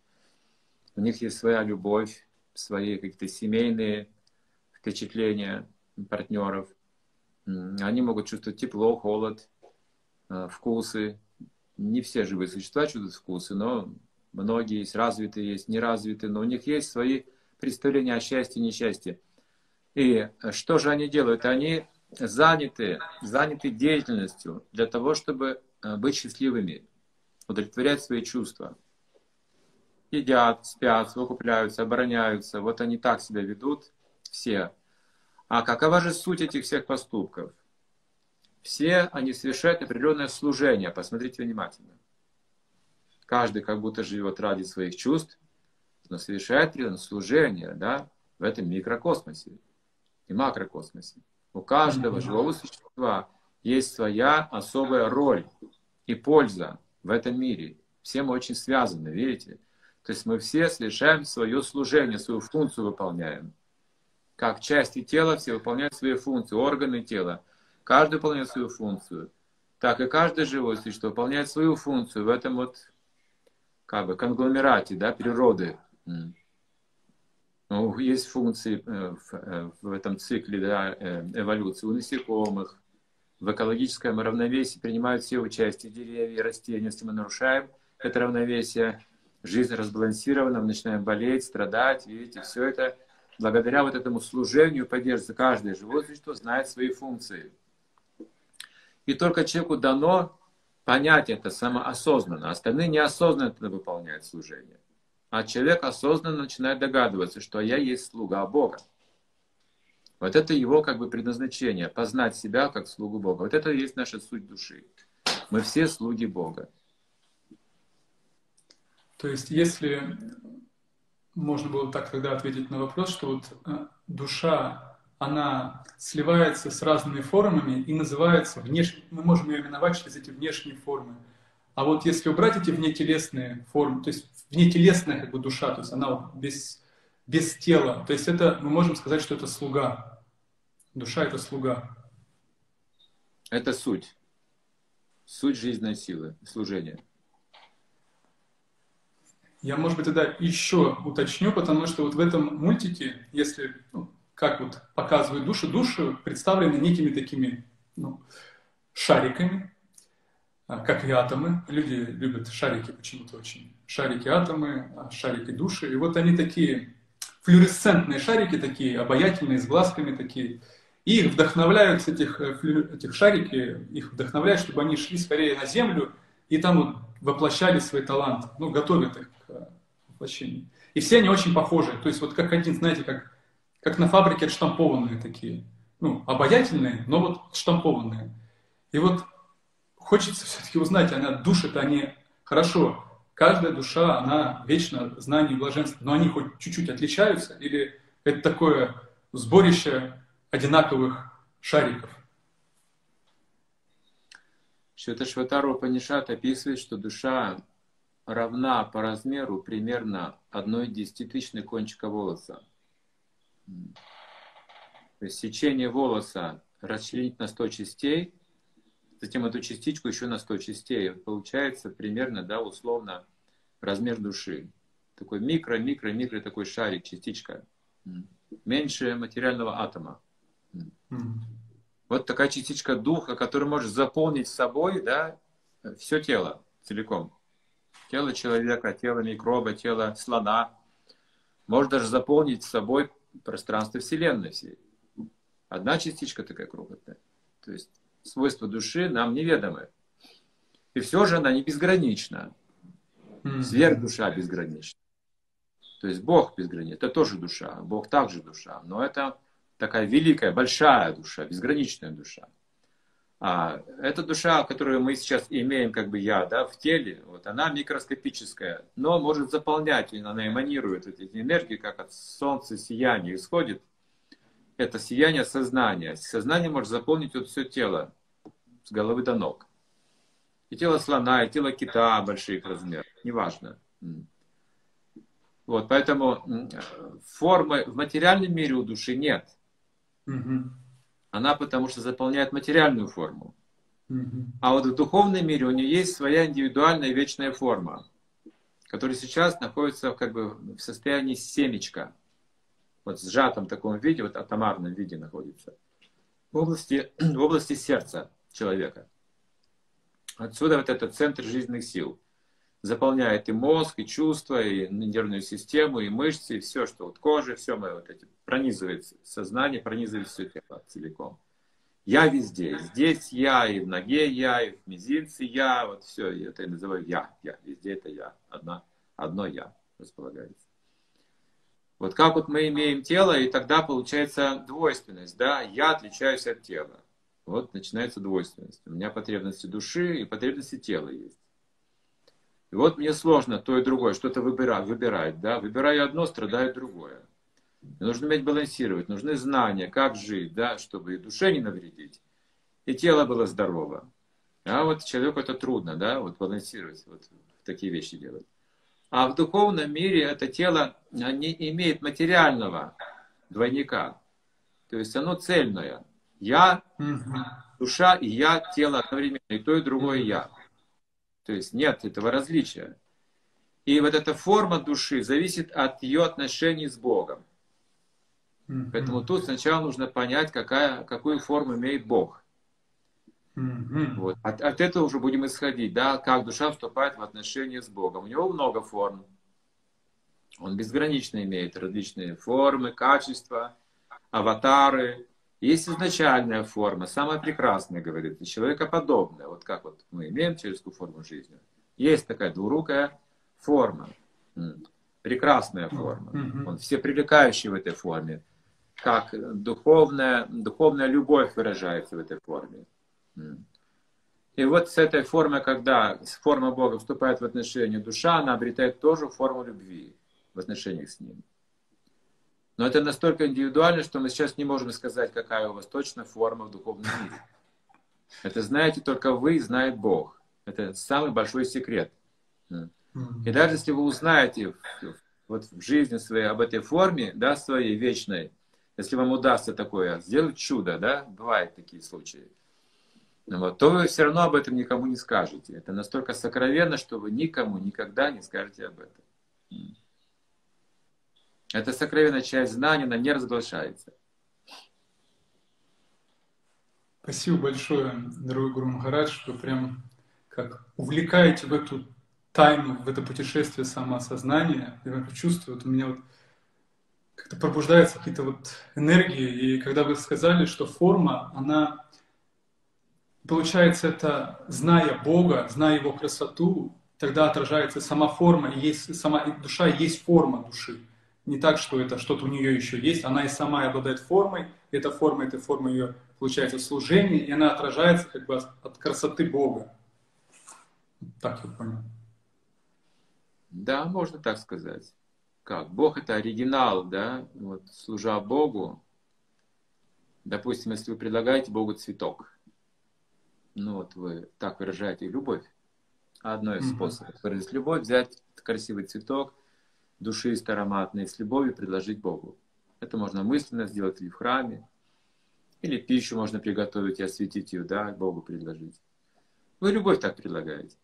У них есть своя любовь, свои какие-то семейные впечатления партнеров. Они могут чувствовать тепло, холод, э, вкусы. Не все живые существа чувствуют вкусы, но многие есть развитые, есть неразвитые, но у них есть свои представления о счастье и несчастье. И что же они делают? Они заняты, заняты деятельностью для того, чтобы э, быть счастливыми, удовлетворять свои чувства. Едят, спят, выкупляются, обороняются. Вот они так себя ведут, все. А какова же суть этих всех поступков? Все они совершают определенное служение. Посмотрите внимательно. Каждый как будто живет ради своих чувств, но совершает определенное служение да, в этом микрокосмосе и макрокосмосе. У каждого живого существа есть своя особая роль и польза в этом мире. Все мы очень связаны, видите? То есть мы все совершаем свое служение, свою функцию выполняем как части тела все выполняют свои функции, органы тела. Каждый выполняет свою функцию. Так и каждое живое существо выполняет свою функцию в этом вот как бы конгломерате да, природы. Ну, есть функции э, в, э, в этом цикле да, э, эволюции у насекомых. В экологическом равновесии принимают все участие деревья, растения. Если мы нарушаем это равновесие, жизнь разбалансирована, мы начинаем болеть, страдать. Видите, все это благодаря вот этому служению поддерживается каждое живое существо, знает свои функции. И только человеку дано понять это самоосознанно. Остальные неосознанно выполняют служение. А человек осознанно начинает догадываться, что я есть слуга Бога. Вот это его как бы предназначение, познать себя как слугу Бога. Вот это и есть наша суть души. Мы все слуги Бога. То есть, если можно было так тогда ответить на вопрос, что вот э, душа, она сливается с разными формами и называется внешне, мы можем ее именовать через эти внешние формы. А вот если убрать эти внетелесные формы, то есть внетелесная как бы душа, то есть она без, без тела, то есть это, мы можем сказать, что это слуга. Душа — это слуга. Это суть. Суть жизненной силы, служения. Я, может быть, тогда еще уточню, потому что вот в этом мультике, если, ну, как вот показывают души, души представлены некими такими ну, шариками, а, как и атомы. Люди любят шарики почему-то очень. Шарики атомы, а шарики души. И вот они такие флюоресцентные шарики, такие обаятельные, с глазками такие. И их вдохновляют, этих, э, этих шарики, их вдохновляют, чтобы они шли скорее на Землю и там вот воплощали свой талант, ну, готовят их к воплощению. И все они очень похожи. То есть вот как один, знаете, как как на фабрике отштампованные такие. Ну, обаятельные, но вот штампованные. И вот хочется все-таки узнать, она души-то они хорошо. Каждая душа, она вечно знание и блаженство, но они хоть чуть-чуть отличаются? Или это такое сборище одинаковых шариков? Шватара Панишат описывает, что душа равна по размеру примерно одной десятитысячной кончика волоса. То есть сечение волоса расчленить на 100 частей, затем эту частичку еще на 100 частей. Получается примерно, да, условно, размер души. Такой микро-микро-микро такой шарик, частичка. Меньше материального атома. Вот такая частичка духа, которая может заполнить собой да, все тело целиком. Тело человека, тело микроба, тело слона. Может даже заполнить собой пространство Вселенной всей. Одна частичка такая крохотная. То есть свойства души нам неведомы. И все же она не безгранична. Сверхдуша безгранична. То есть Бог безграничен. Это тоже душа. Бог также душа. Но это такая великая, большая душа, безграничная душа. А эта душа, которую мы сейчас имеем, как бы я, да, в теле, вот она микроскопическая, но может заполнять, она эманирует эти энергии, как от солнца сияние исходит. Это сияние сознания. Сознание может заполнить вот все тело, с головы до ног. И тело слона, и тело кита больших размеров, неважно. Вот, поэтому формы в материальном мире у души нет. Угу. Она потому что заполняет материальную форму. Угу. А вот в духовном мире у нее есть своя индивидуальная вечная форма, которая сейчас находится как бы в состоянии семечка. Вот в сжатом таком виде, вот атомарном виде находится. В области, [clears throat] в области сердца человека. Отсюда вот этот центр жизненных сил заполняет и мозг, и чувства, и нервную систему, и мышцы, и все, что вот кожа, все мы вот эти, пронизывает сознание, пронизывает все тело целиком. Я везде. Здесь я, и в ноге я, и в мизинце я. Вот все, это я называю я. Я. Везде это я. Одно, одно я располагается. Вот как вот мы имеем тело, и тогда получается двойственность. Да? Я отличаюсь от тела. Вот начинается двойственность. У меня потребности души и потребности тела есть. И вот мне сложно то и другое, что-то выбирать, выбирать, да, выбираю одно, страдаю другое. И нужно уметь балансировать, нужны знания, как жить, да, чтобы и душе не навредить, и тело было здорово. А вот человеку это трудно, да, вот балансировать, вот такие вещи делать. А в духовном мире это тело не имеет материального двойника. То есть оно цельное. Я, душа и я, тело одновременно. И то, и другое я. То есть нет этого различия. И вот эта форма души зависит от ее отношений с Богом. Поэтому тут сначала нужно понять, какая, какую форму имеет Бог. Вот. От, от этого уже будем исходить, да, как душа вступает в отношения с Богом. У него много форм. Он безгранично имеет различные формы, качества, аватары, есть изначальная форма, самая прекрасная, говорит, и человекоподобная, вот как вот мы имеем человеческую форму жизни. Есть такая двурукая форма, прекрасная форма. Он все привлекающий в этой форме, как духовная, духовная любовь выражается в этой форме. И вот с этой формой, когда форма Бога вступает в отношения душа, она обретает тоже форму любви в отношениях с Ним. Но это настолько индивидуально, что мы сейчас не можем сказать, какая у вас точно форма в духовном мире. Это знаете только вы и знает Бог. Это самый большой секрет. И даже если вы узнаете вот в жизни своей об этой форме, да, своей вечной, если вам удастся такое сделать чудо, да, бывают такие случаи, вот, то вы все равно об этом никому не скажете. Это настолько сокровенно, что вы никому никогда не скажете об этом. Это сокровенная часть знания, она не разглашается. Спасибо большое, дорогой Гуру Махарадж, что прям как увлекаете в эту тайну, в это путешествие самоосознания. Я как чувствую, вот у меня вот как-то пробуждаются какие-то вот энергии. И когда вы сказали, что форма, она, получается, это зная Бога, зная Его красоту, тогда отражается сама форма, и есть сама душа, и есть форма души не так, что это что-то у нее еще есть, она и сама обладает формой, эта форма, эта форма ее, получается, служение, и она отражается как бы от красоты Бога. Так я понял. Да, можно так сказать. Как? Бог это оригинал, да? Вот, служа Богу, допустим, если вы предлагаете Богу цветок, ну вот вы так выражаете любовь. Одно из способов выразить любовь, взять красивый цветок, душист, ароматный, с любовью предложить Богу. Это можно мысленно сделать или в храме, или пищу можно приготовить и осветить ее, да, Богу предложить. Вы любовь так предлагаете.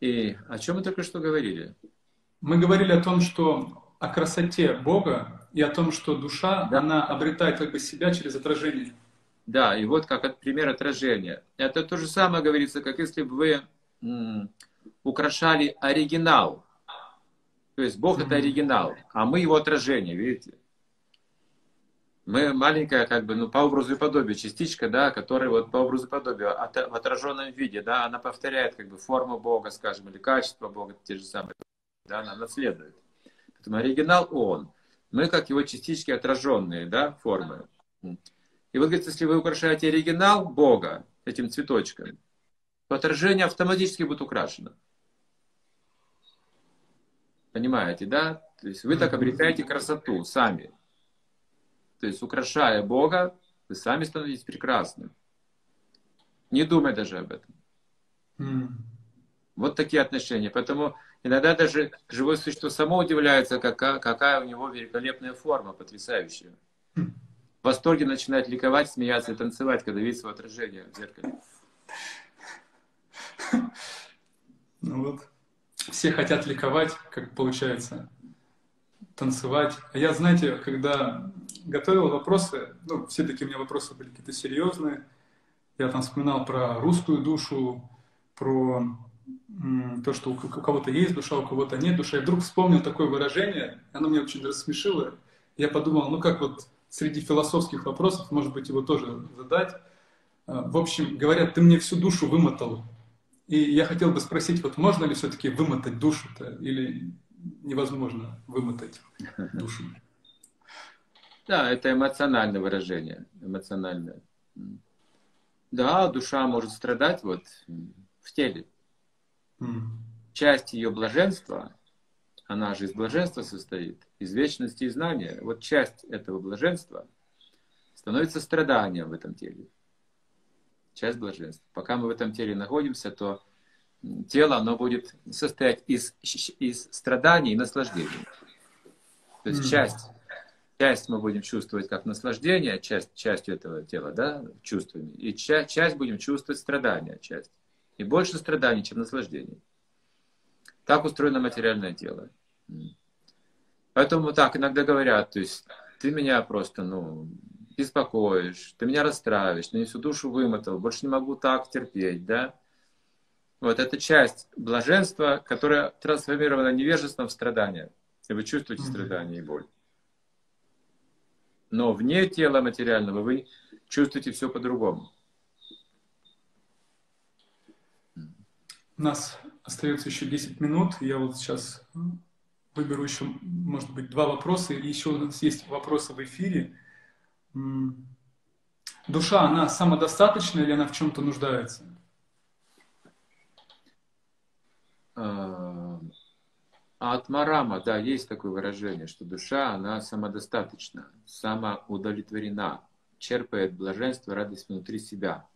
И о чем мы только что говорили? Мы говорили о том, что о красоте Бога и о том, что душа, да. она обретает как бы себя через отражение. Да, и вот как пример отражения. Это то же самое говорится, как если бы вы м, украшали оригинал. То есть Бог mm-hmm. это оригинал, а мы его отражение, видите? Мы маленькая, как бы, ну, по образу и подобию частичка, да, которая вот по образу и подобию от, в отраженном виде, да, она повторяет, как бы, форму Бога, скажем, или качество Бога, те же самые, да, она наследует. Поэтому оригинал Он. Мы, как его частички отраженные, да, формы. И вот, говорится, если вы украшаете оригинал Бога этим цветочком, то отражение автоматически будет украшено. Понимаете, да? То есть вы так обретаете красоту сами. То есть, украшая Бога, вы сами становитесь прекрасным. Не думай даже об этом. Mm. Вот такие отношения. Поэтому иногда даже живое существо само удивляется, какая, какая у него великолепная форма, потрясающая. В восторге начинает ликовать, смеяться и танцевать, когда видит свое отражение в зеркале. Ну вот, все хотят ликовать, как получается, танцевать. А я, знаете, когда готовил вопросы, ну, все такие у меня вопросы были какие-то серьезные. Я там вспоминал про русскую душу, про то, что у кого-то есть душа, у кого-то нет души. Я вдруг вспомнил такое выражение, оно меня очень рассмешило. Я подумал, ну как вот среди философских вопросов, может быть, его тоже задать. А, в общем, говорят, ты мне всю душу вымотал. И я хотел бы спросить, вот можно ли все-таки вымотать душу-то, или невозможно вымотать [laughs] душу? Да, это эмоциональное выражение, эмоциональное. Да, душа может страдать вот в теле. Часть ее блаженства, она же из блаженства состоит, из вечности и знания. Вот часть этого блаженства становится страданием в этом теле. Часть блаженства. Пока мы в этом теле находимся, то тело, оно будет состоять из, из страданий и наслаждений. То есть часть часть мы будем чувствовать как наслаждение, часть, частью этого тела, да, чувствами, и часть, часть будем чувствовать страдания, часть. И больше страданий, чем наслаждений. Так устроено материальное тело. Поэтому так иногда говорят, то есть ты меня просто, ну, беспокоишь, ты меня расстраиваешь, мне всю душу вымотал, больше не могу так терпеть, да. Вот это часть блаженства, которая трансформирована невежеством в страдания. И вы чувствуете страдания и боль. Но вне тела материального вы чувствуете все по-другому. У нас остается еще 10 минут. Я вот сейчас выберу еще, может быть, два вопроса. И еще у нас есть вопросы в эфире. Душа, она самодостаточна или она в чем-то нуждается? А, Атмарама, да, есть такое выражение, что душа, она самодостаточна, самоудовлетворена, черпает блаженство, радость внутри себя,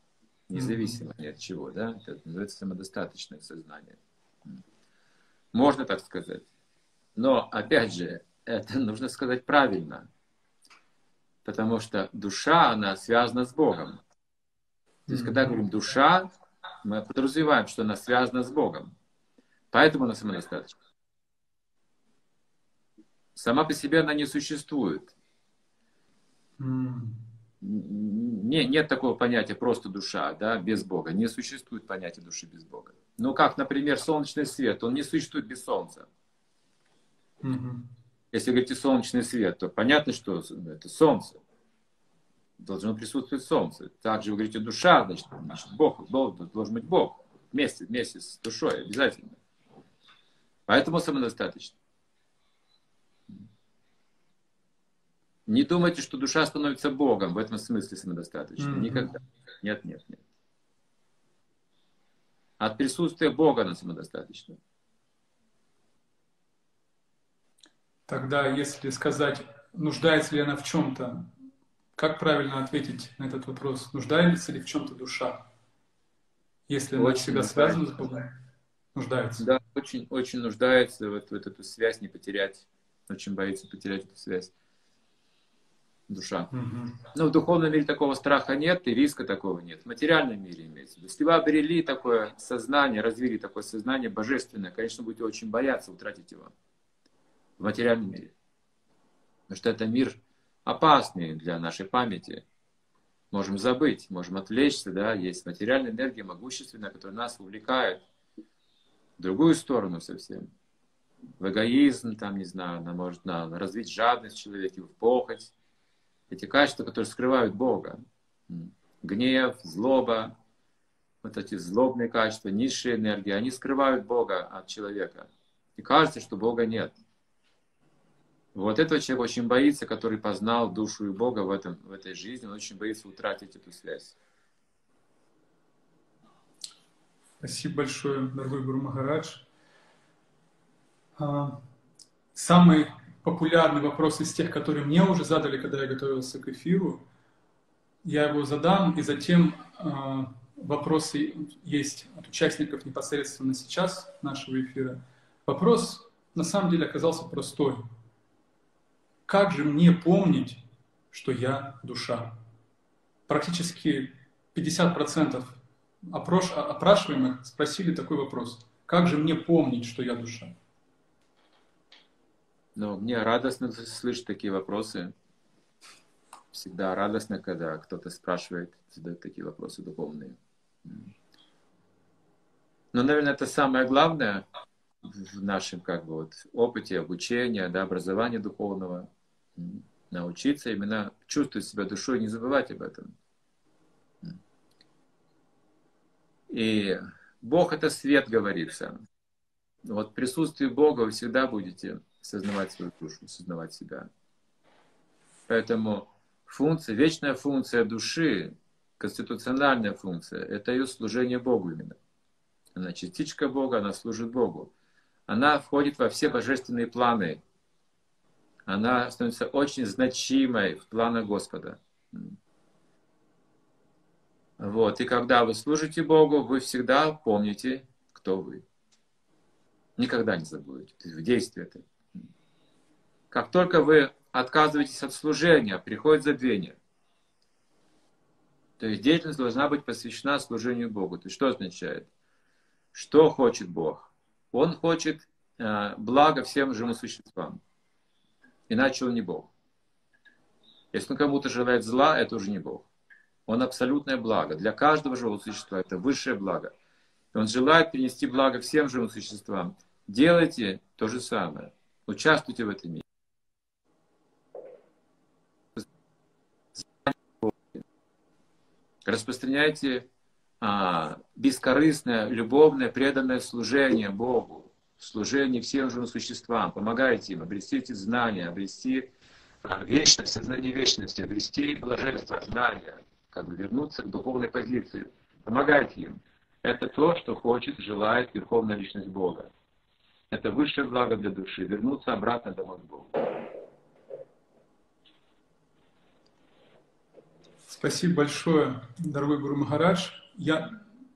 независимо mm-hmm. ни от чего, да, это называется самодостаточное сознание. Можно так сказать. Но, опять же, это нужно сказать правильно, потому что душа, она связана с Богом. То есть, когда говорим душа, мы подразумеваем, что она связана с Богом. Поэтому она самодостаточна. Сама по себе она не существует. Mm. Не, нет такого понятия просто душа, да, без Бога. Не существует понятия души без Бога. Ну, как, например, солнечный свет, он не существует без солнца. Mm-hmm. Если говорите солнечный свет, то понятно, что это солнце. Должно присутствовать солнце. Также вы говорите душа, значит, значит Бог, должен, должен быть Бог. Вместе, вместе с душой, обязательно. Поэтому самодостаточно. Не думайте, что душа становится Богом. В этом смысле самодостаточно. Mm-hmm. Никогда. Нет, нет, нет. От присутствия Бога она самодостаточна. Тогда, если сказать, нуждается ли она в чем-то, как правильно ответить на этот вопрос? Нуждается ли в чем-то душа? Если она всегда связана с Богом? Нуждается. Да, очень, очень нуждается вот, вот эту связь не потерять. Очень боится потерять эту связь. Душа. Угу. Но в духовном мире такого страха нет и риска такого нет. В материальном мире имеется. Если вы обрели такое сознание, развили такое сознание божественное, конечно, будете очень бояться утратить его в материальном мире. Потому что это мир опасный для нашей памяти. Можем забыть, можем отвлечься, да, есть материальная энергия могущественная, которая нас увлекает в другую сторону совсем. В эгоизм, там, не знаю, она может на, развить жадность в человеке, в похоть. Эти качества, которые скрывают Бога. Гнев, злоба, вот эти злобные качества, низшие энергии, они скрывают Бога от человека. И кажется, что Бога нет. Вот этого человек очень боится, который познал душу и Бога в, этом, в этой жизни, он очень боится утратить эту связь. Спасибо большое, дорогой Гуру Махарадж. А, самый популярный вопрос из тех, которые мне уже задали, когда я готовился к эфиру, я его задам, и затем а, вопросы есть от участников непосредственно сейчас нашего эфира. Вопрос на самом деле оказался простой – как же мне помнить, что я душа? Практически 50% опрош... опрашиваемых спросили такой вопрос. Как же мне помнить, что я душа? Ну, мне радостно слышать такие вопросы. Всегда радостно, когда кто-то спрашивает, задает такие вопросы духовные. Но, наверное, это самое главное в нашем как бы, вот, опыте обучения, да, образования духовного научиться именно чувствовать себя душой, не забывать об этом. И Бог это свет, говорится. Вот в присутствии Бога вы всегда будете сознавать свою душу, сознавать себя. Поэтому функция, вечная функция души, конституциональная функция, это ее служение Богу именно. Она частичка Бога, она служит Богу. Она входит во все божественные планы она становится очень значимой в планах Господа. Вот. И когда вы служите Богу, вы всегда помните, кто вы. Никогда не забудете. То есть в действии это. Как только вы отказываетесь от служения, приходит забвение. То есть деятельность должна быть посвящена служению Богу. То есть что означает? Что хочет Бог? Он хочет э, блага всем живым существам. Иначе он не Бог. Если он кому-то желает зла, это уже не Бог. Он абсолютное благо. Для каждого живого существа это высшее благо. Он желает принести благо всем живым существам. Делайте то же самое. Участвуйте в этом мире. Распространяйте а, бескорыстное, любовное, преданное служение Богу служении всем живым существам, помогайте им обрести эти знания, обрести а, вечность, сознание вечности, обрести блаженство, знания, как бы вернуться к духовной позиции. Помогайте им. Это то, что хочет, желает Верховная Личность Бога. Это высшее благо для души, вернуться обратно домой к Богу. Спасибо большое, дорогой Гуру Махарадж. Я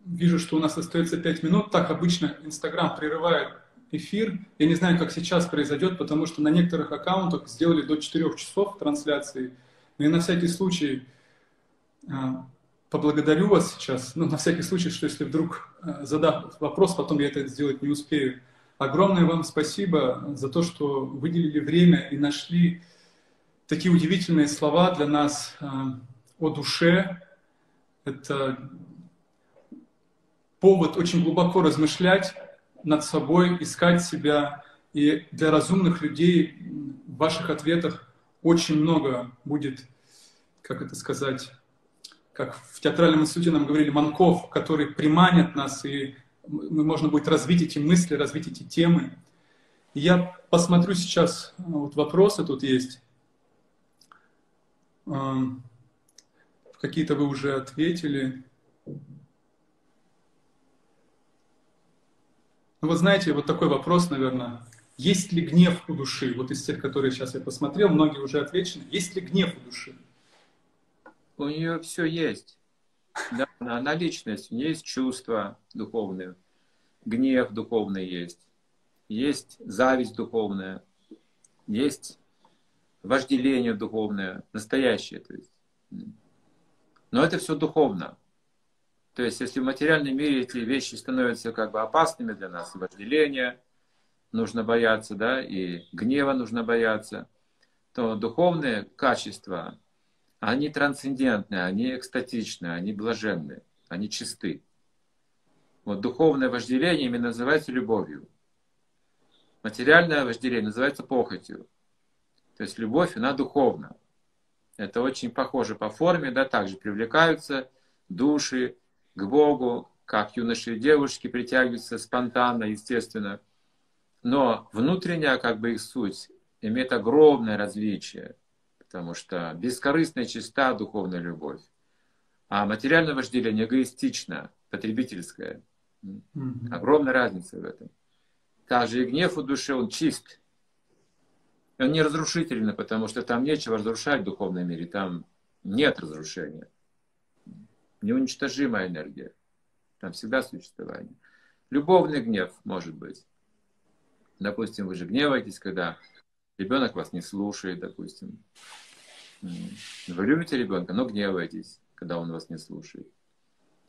вижу, что у нас остается пять минут. Так обычно Инстаграм прерывает эфир. Я не знаю, как сейчас произойдет, потому что на некоторых аккаунтах сделали до 4 часов трансляции. Но я на всякий случай а, поблагодарю вас сейчас, ну, на всякий случай, что если вдруг а, задав вопрос, потом я это сделать не успею. Огромное вам спасибо за то, что выделили время и нашли такие удивительные слова для нас а, о душе. Это повод очень глубоко размышлять над собой, искать себя. И для разумных людей в ваших ответах очень много будет, как это сказать, как в театральном институте нам говорили, манков, которые приманят нас, и можно будет развить эти мысли, развить эти темы. И я посмотрю сейчас, вот вопросы тут есть. Какие-то вы уже ответили. Ну вот знаете, вот такой вопрос, наверное. Есть ли гнев у души? Вот из тех, которые сейчас я посмотрел, многие уже отвечены. Есть ли гнев у души? У нее все есть. Да, она личность, у нее есть чувства духовные, гнев духовный есть, есть зависть духовная, есть вожделение духовное, настоящее. То есть. Но это все духовно. То есть, если в материальном мире эти вещи становятся как бы опасными для нас, вожделение нужно бояться, да, и гнева нужно бояться, то духовные качества, они трансцендентные, они экстатичные, они блаженные, они чисты. Вот духовное вожделение именно называется любовью. Материальное вожделение называется похотью. То есть любовь, она духовна. Это очень похоже по форме, да, также привлекаются души к Богу, как юноши и девушки притягиваются спонтанно, естественно. Но внутренняя, как бы их суть, имеет огромное различие потому что бескорыстная чиста духовная любовь, а материальное вожделение эгоистично, потребительское. Огромная разница в этом. Также и гнев у души, он чист. Он не разрушительный, потому что там нечего разрушать в духовном мире, там нет разрушения. Неуничтожимая энергия. Там всегда существование. Любовный гнев может быть. Допустим, вы же гневаетесь, когда Ребенок вас не слушает, допустим. Вы любите ребенка, но гневаетесь, когда он вас не слушает.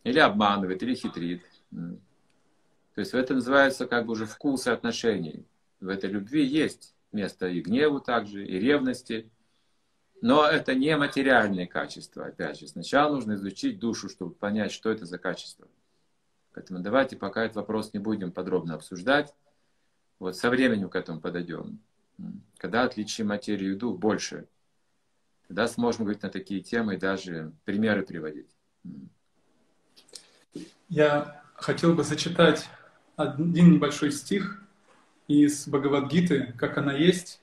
Или обманывает, или хитрит. То есть это называется как бы уже вкус отношений. В этой любви есть место и гневу также, и ревности. Но это не материальные качества, опять же. Сначала нужно изучить душу, чтобы понять, что это за качество. Поэтому давайте пока этот вопрос не будем подробно обсуждать. Вот со временем к этому подойдем. Когда отличие материи и дух больше, тогда сможем говорить на такие темы и даже примеры приводить. Я хотел бы зачитать один небольшой стих из Бхагавадгиты, как она есть.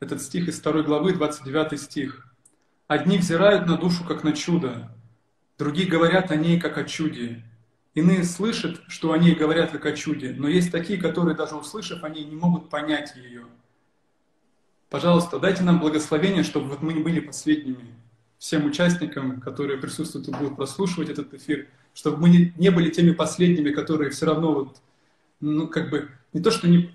Этот стих из второй главы, 29 стих. «Одни взирают на душу, как на чудо, другие говорят о ней, как о чуде. Иные слышат, что о ней говорят, как о чуде, но есть такие, которые, даже услышав о ней, не могут понять ее. Пожалуйста, дайте нам благословение, чтобы вот мы не были последними всем участникам, которые присутствуют и будут прослушивать этот эфир, чтобы мы не были теми последними, которые все равно вот, ну, как бы, не то, что не,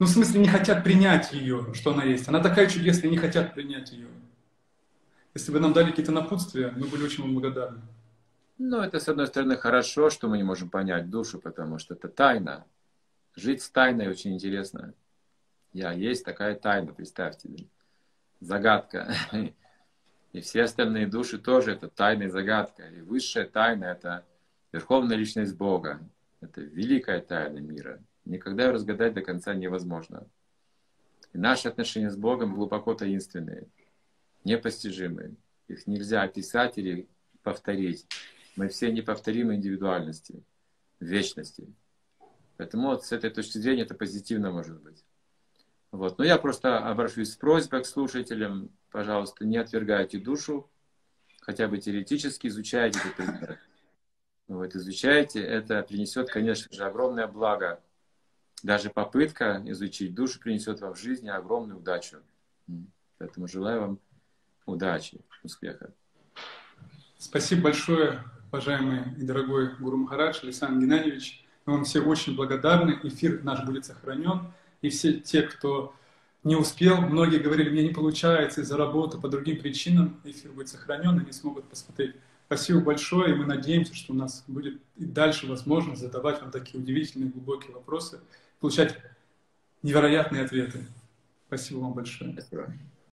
ну, в смысле, не хотят принять ее, что она есть. Она такая чудесная, не хотят принять ее. Если бы нам дали какие-то напутствия, мы были очень благодарны. Ну, это, с одной стороны, хорошо, что мы не можем понять душу, потому что это тайна. Жить с тайной очень интересно. Я есть такая тайна, представьте. Загадка. [laughs] И все остальные души тоже это тайна и загадка. И высшая тайна — это Верховная Личность Бога. Это великая тайна мира. Никогда ее разгадать до конца невозможно. И наши отношения с Богом глубоко таинственные, непостижимые. Их нельзя описать или повторить. Мы все неповторимы индивидуальности, вечности. Поэтому вот с этой точки зрения это позитивно может быть. Вот. Но я просто обращусь с просьбой к слушателям, пожалуйста, не отвергайте душу, хотя бы теоретически изучайте этот предмет. Вот, изучайте, это принесет, конечно же, огромное благо. Даже попытка изучить душу принесет вам в жизни огромную удачу. Поэтому желаю вам удачи, успеха. Спасибо большое, уважаемый и дорогой Гуру Махарадж Александр Геннадьевич. Мы вам все очень благодарны. Эфир наш будет сохранен и все те, кто не успел, многие говорили, мне не получается из-за работы, по другим причинам, эфир будет сохранен, они смогут посмотреть. Спасибо большое, и мы надеемся, что у нас будет и дальше возможность задавать вам такие удивительные, глубокие вопросы, получать невероятные ответы. Спасибо вам большое. Спасибо.